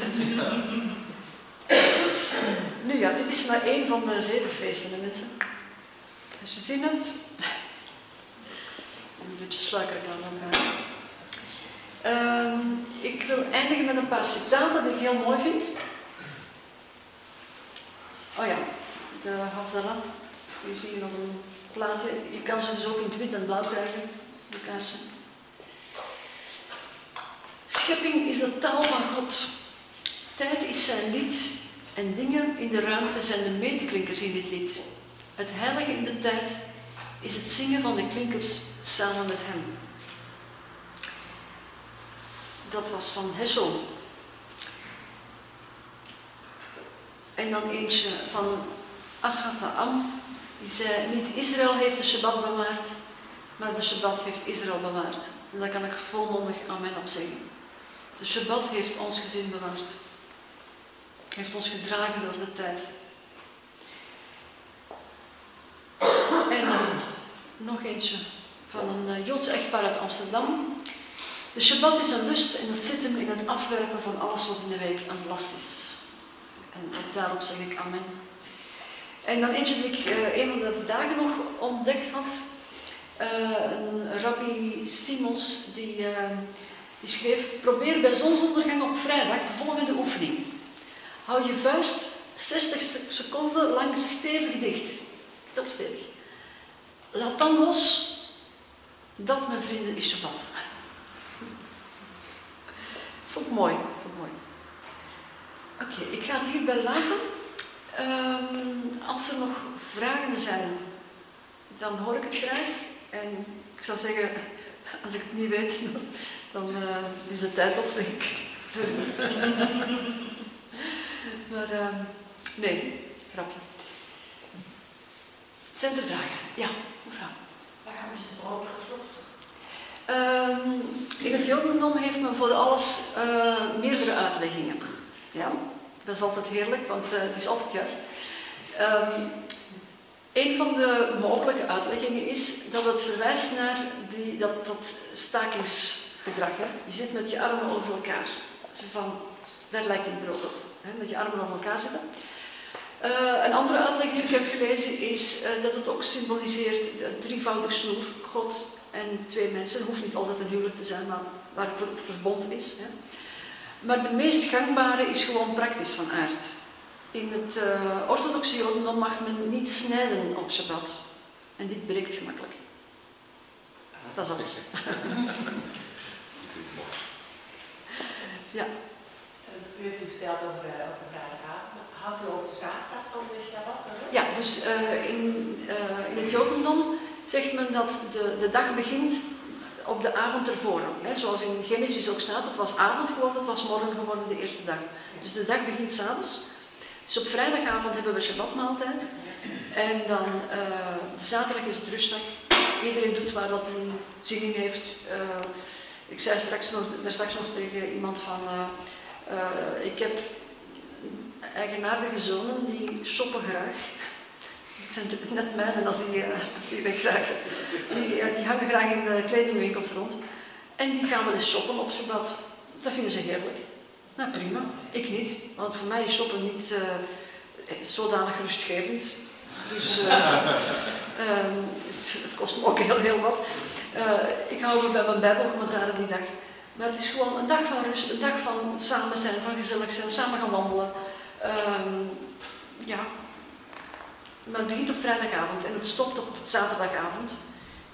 nu ja, dit is maar één van de zeven feesten, hè, mensen. Als je zin hebt. Een beetje sluikerig aan dan. Uh, ik wil eindigen met een paar citaten die ik heel mooi vind. Oh ja, de Havdalah. Hier zie je nog een plaatje. Je kan ze dus ook in het wit en blauw krijgen, de kaarsen. Schepping is de taal van God. Tijd is zijn lied en dingen in de ruimte zijn de medeklinkers in dit lied. Het heilige in de tijd is het zingen van de klinkers samen met hem. Dat was van Hessel. En dan eentje van Agatha Am. Die zei, niet Israël heeft de Shabbat bewaard, maar de Shabbat heeft Israël bewaard. En daar kan ik volmondig aan mijn op zeggen. De Shabbat heeft ons gezin bewaard. Heeft ons gedragen door de tijd. En uh, nog eentje van een uh, Joods echtpaar uit Amsterdam. De Shabbat is een lust en het zit hem in het afwerpen van alles wat in de week aan last is. En ook daarop zeg ik amen. En dan eentje die ik uh, een van de dagen nog ontdekt had. een rabbi Simons die, die schreef, probeer bij zonsondergang op vrijdag de volgende oefening. Hou je vuist 60 seconden lang stevig dicht. Heel stevig. Laat dan los. Dat, mijn vrienden, is Shabbat. *laughs* Vond ik mooi. Oké, okay, ik ga het hierbij laten. Ehm, als er nog vragen zijn, dan hoor ik het graag. En ik zou zeggen, *laughs* als ik het niet weet, dan, dan uh, is de tijd op, denk ik. maar uh, nee, grapje. Zijn er vragen? Ja, mevrouw. Waarom is het brood gevlochten? Uh, in het Jodendom heeft men voor alles uh, meerdere uitleggingen. Ja, dat is altijd heerlijk, want uh, het is altijd juist. Um, een van de mogelijke uitleggingen is dat het verwijst naar die, dat, dat stakingsgedrag. Je zit met je armen over elkaar. Van, daar lijkt het brood op. Hè? Met je armen over elkaar zitten. Uh, een andere uitleg die ik heb gelezen is uh, dat het ook symboliseert de drievoudig snoer. God en twee mensen. Het hoeft niet altijd een huwelijk te zijn, maar waar het verbond is. Hè? Maar de meest gangbare is gewoon praktisch van aard. In het uh, orthodoxe jodendom mag men niet snijden op Shabbat. En dit breekt gemakkelijk. Dat is alles. *laughs* ja. U heeft u verteld over, over vrijdagavond. Houdt u ook de zaterdag dan de Shabbat? Ja, dus uh, in, uh, in het jodendom zegt men dat de, de dag begint op de avond ervoor. Hè, zoals in Genesis ook staat, het was avond geworden, het was morgen geworden de eerste dag. Dus de dag begint s'avonds. Dus op vrijdagavond hebben we Shabbatmaaltijd. En dan uh, zaterdag is het rustdag. Iedereen doet waar dat hij zin in heeft. Uh, ik zei straks nog, daar straks nog tegen iemand van... Uh, ik heb eigenaardige zonen die shoppen graag. Zijn net mijnen als die, als die wegraken. Die, die hangen graag in de kledingwinkels rond. En die gaan wel eens shoppen op Shabbat. Dat vinden ze heerlijk. Nou, prima. Ik niet. Want voor mij is shoppen niet uh, zodanig rustgevend. Dus uh, um, *laughs* het, het, kost me ook heel, heel wat. Uh, ik hou me bij mijn bijbelcommentaren die dag. Maar het is gewoon een dag van rust, een dag van samen zijn, van gezellig zijn, samen gaan wandelen. Um, ja. Maar het begint op vrijdagavond en het stopt op zaterdagavond.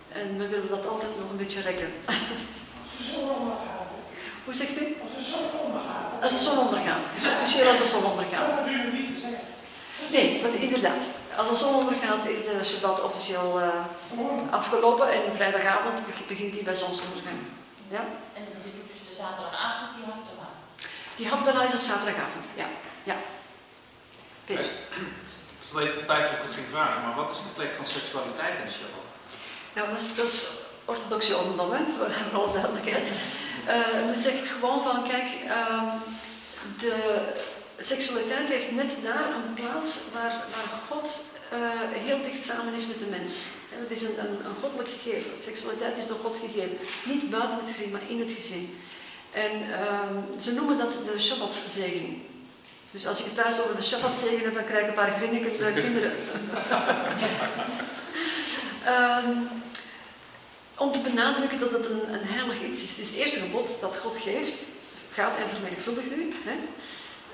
En we willen dat altijd nog een beetje rekken. Hoe zegt u? Als de zon ondergaat. Als de zon ondergaat. Dus officieel als de zon ondergaat. Dat hebben jullie niet gezegd. Nee, dat, inderdaad. Als de zon ondergaat is de Shabbat officieel uh, afgelopen en vrijdagavond begint hij bij zonsondergang. Ja? En je doet dus de zaterdagavond die haftana? Die haftana is op zaterdagavond, ja. ja. Peter. Ik stel even de twijfel of ik het ging vragen, maar wat is de plek van seksualiteit in de Shabbat? Nou, dat is, dat is orthodoxe jodendom, hè, voor alle duidelijkheid. Uh, *laughs* men zegt gewoon van, kijk, uh, de seksualiteit heeft net daar een plaats waar, waar God uh, heel dicht samen is met de mens. Het is een, een, een, goddelijk gegeven. Seksualiteit is door God gegeven. Niet buiten het gezin, maar in het gezin. En ehm, ze noemen dat de Shabbatszegen. Dus als ik het thuis over de Shabbatzegen heb, dan krijg ik een paar grinnikende kinderen. um, *laughs* om te benadrukken dat het een, een heilig iets is. Het is het eerste gebod dat God geeft. Gaat en vermenigvuldigt u. Hè?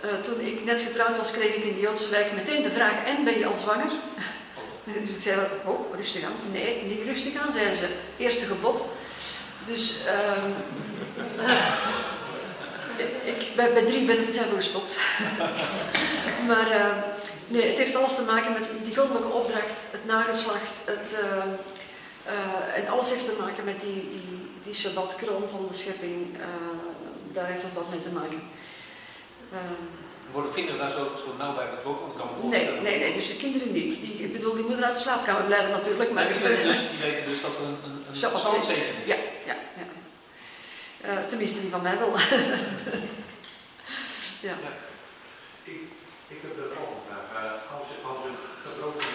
Uh, toen ik net getrouwd was, kreeg ik in de Joodse wijk meteen de vraag: En ben je al zwanger? Dus ik zei: Oh, rustig aan. Nee, niet rustig aan, zeiden ze. Eerste gebod. Dus uh, ik, bij, bij drie ben, zijn we gestopt. *laughs* maar uh, nee, het heeft alles te maken met die goddelijke opdracht, het nageslacht, het. Uh, uh, en alles heeft te maken met die, die, die Shabbat-kroon van de schepping. Daar heeft dat wat mee te maken. Worden kinderen daar zo, zo nauw bij betrokken? Want kan me nee, nee, nee, dus de kinderen niet. Die, ik bedoel, die moeten uit de slaapkamer blijven natuurlijk. Maar die, *laughs* weten dus, die weten dus dat er een, een, een is. Ja. Uh, tenminste, die van mij wel. *laughs* ja. ja. Ik, ik heb de volgende vraag. Uh, als je, als je gebroken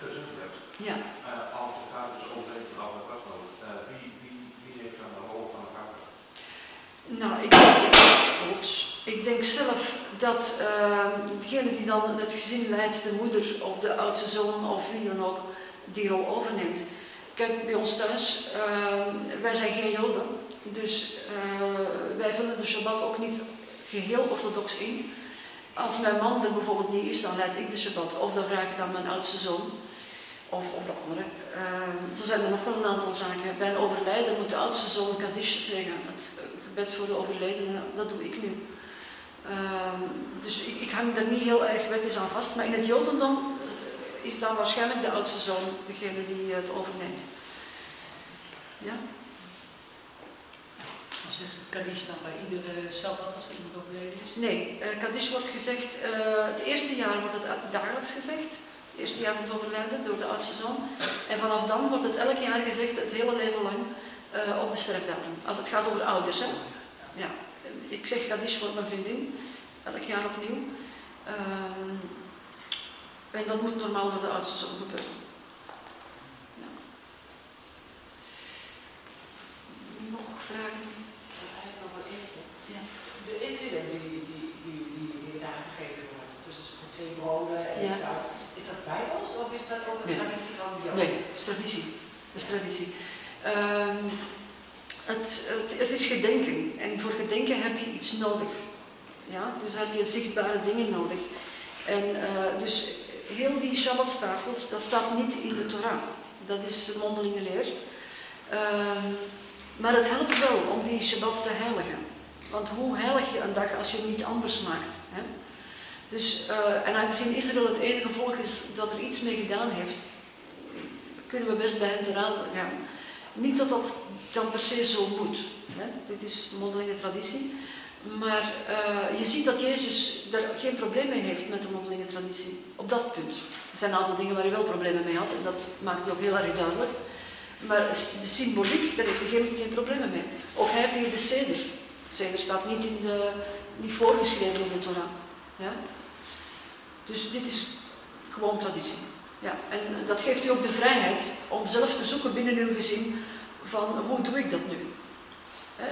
gezond hebt, ja. Uh, als de vader is overleden van de uh, wie, wie, wie heeft dan de rol van de vader? Nou, ik denk, oeps, ik denk zelf dat uh, degene die dan het gezin leidt, de moeder of de oudste zoon of wie dan ook, die rol overneemt. Kijk, bij ons thuis, wij zijn geen Joden, dus wij vullen de Shabbat ook niet geheel orthodox in. Als mijn man er bijvoorbeeld niet is, dan leid ik de Shabbat. Of dan vraag ik dan mijn oudste zoon. Of, of de andere. Uh, zo zijn er nog wel een aantal zaken. Bij een overlijden moet de oudste zoon Kaddish zeggen. Het gebed voor de overledene, dat doe ik nu. Ehm, dus ik, ik hang daar niet heel erg wettisch aan vast. Maar in het Jodendom is dan waarschijnlijk de oudste zoon degene die het overneemt. Ja? Het Kaddish dan bij iedere Sabbat als er iemand overleden is? Nee, uh, Kaddish wordt gezegd, uh, het eerste jaar wordt het dagelijks gezegd. Het eerste jaar van het overlijden door de oudste zoon. En vanaf dan wordt het elk jaar gezegd, het hele leven lang, uh, op de sterfdatum. Als het gaat over ouders, hè. Ja. Ik zeg Kaddish voor mijn vriendin, elk jaar opnieuw. Uh, en dat moet normaal door de oudste zoon gebeuren. Nog vragen? Die, die, die, die, die daar gegeven worden, tussen de twee broden en Ja. zout, is dat bijbels of is dat ook een Nee. traditie van Joden? Nee, dat is traditie. Dat is traditie. Ehm, het, het, het is gedenken. En voor gedenken heb je iets nodig. Ja? Dus heb je zichtbare dingen nodig. En eh, dus heel die Shabbatstafels, dat staat niet in de Torah. Dat is mondelinge leer. Ehm, maar het helpt wel om die Shabbat te heiligen. Want hoe heilig je een dag als je het niet anders maakt? Hè? Dus, eh, en aangezien Israël het enige volk is dat er iets mee gedaan heeft, kunnen we best bij hem te raden gaan. Niet dat dat dan per se zo moet. Hè? Dit is mondelinge traditie. Maar eh, je ziet dat Jezus daar geen probleem mee heeft met de mondelinge traditie. Op dat punt. Er zijn een aantal dingen waar hij wel problemen mee had. En dat maakt hij ook heel erg duidelijk. Maar symboliek, daar heeft hij geen, geen problemen mee. Ook hij vierde Seder. Seder staat niet, in de, niet voorgeschreven in de Torah. Ja? Dus dit is gewoon traditie. Ja, en dat geeft u ook de vrijheid om zelf te zoeken binnen uw gezin van hoe doe ik dat nu?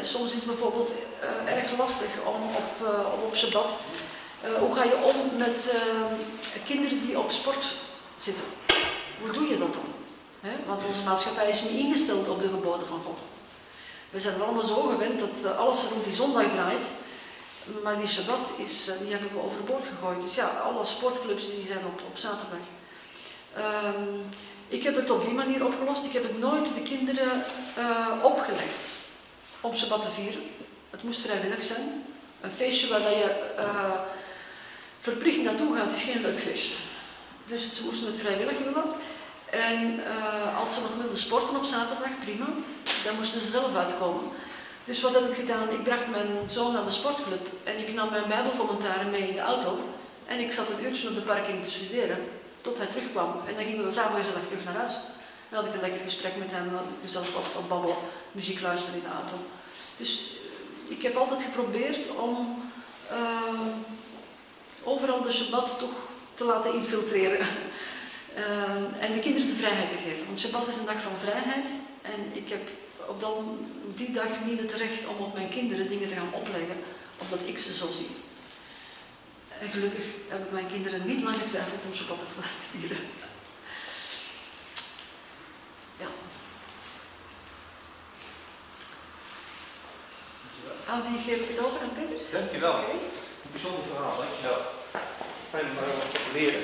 Soms is het bijvoorbeeld eh, erg lastig om op, eh, om op Shabbat, eh, hoe ga je om met kinderen die op sport zitten? Hoe doe je dat dan? Want onze maatschappij is niet ingesteld op de geboden van God. We zijn allemaal zo gewend dat eh, alles rond die zondag draait. Maar die Shabbat is, eh, die hebben we overboord gegooid. Dus ja, alle sportclubs die zijn op, op zaterdag. Ehm, ik heb het op die manier opgelost. Ik heb het nooit de kinderen eh, opgelegd om Shabbat te vieren. Het moest vrijwillig zijn. Een feestje waar dat je verplicht naartoe gaat is geen leuk feestje. Dus ze moesten het vrijwillig willen. En eh, als ze nog wilden sporten op zaterdag, prima. Dan moesten ze zelf uitkomen. Dus wat heb ik gedaan? Ik bracht mijn zoon naar de sportclub en ik nam mijn bijbelcommentaren mee in de auto. En ik zat een uurtje op de parking te studeren, tot hij terugkwam. En dan gingen we samen gezellig terug naar huis. Dan had ik een lekker gesprek met hem, gezellig op, op babbelen, muziek luisteren in de auto. Dus eh, ik heb altijd geprobeerd om eh, overal de Shabbat toch te laten infiltreren. *laughs* Eh, en de kinderen de vrijheid te geven. Want Shabbat is een dag van vrijheid. En ik heb op dan, die dag niet het recht om op mijn kinderen dingen te gaan opleggen, omdat ik ze zo zie. En gelukkig hebben mijn kinderen niet lang getwijfeld om Shabbat te *laughs* vieren. Ja. Aan wie geef ik het over? Aan Peter? Dankjewel. Oké. Een bijzonder verhaal, dankjewel. Fijn om erover te leren.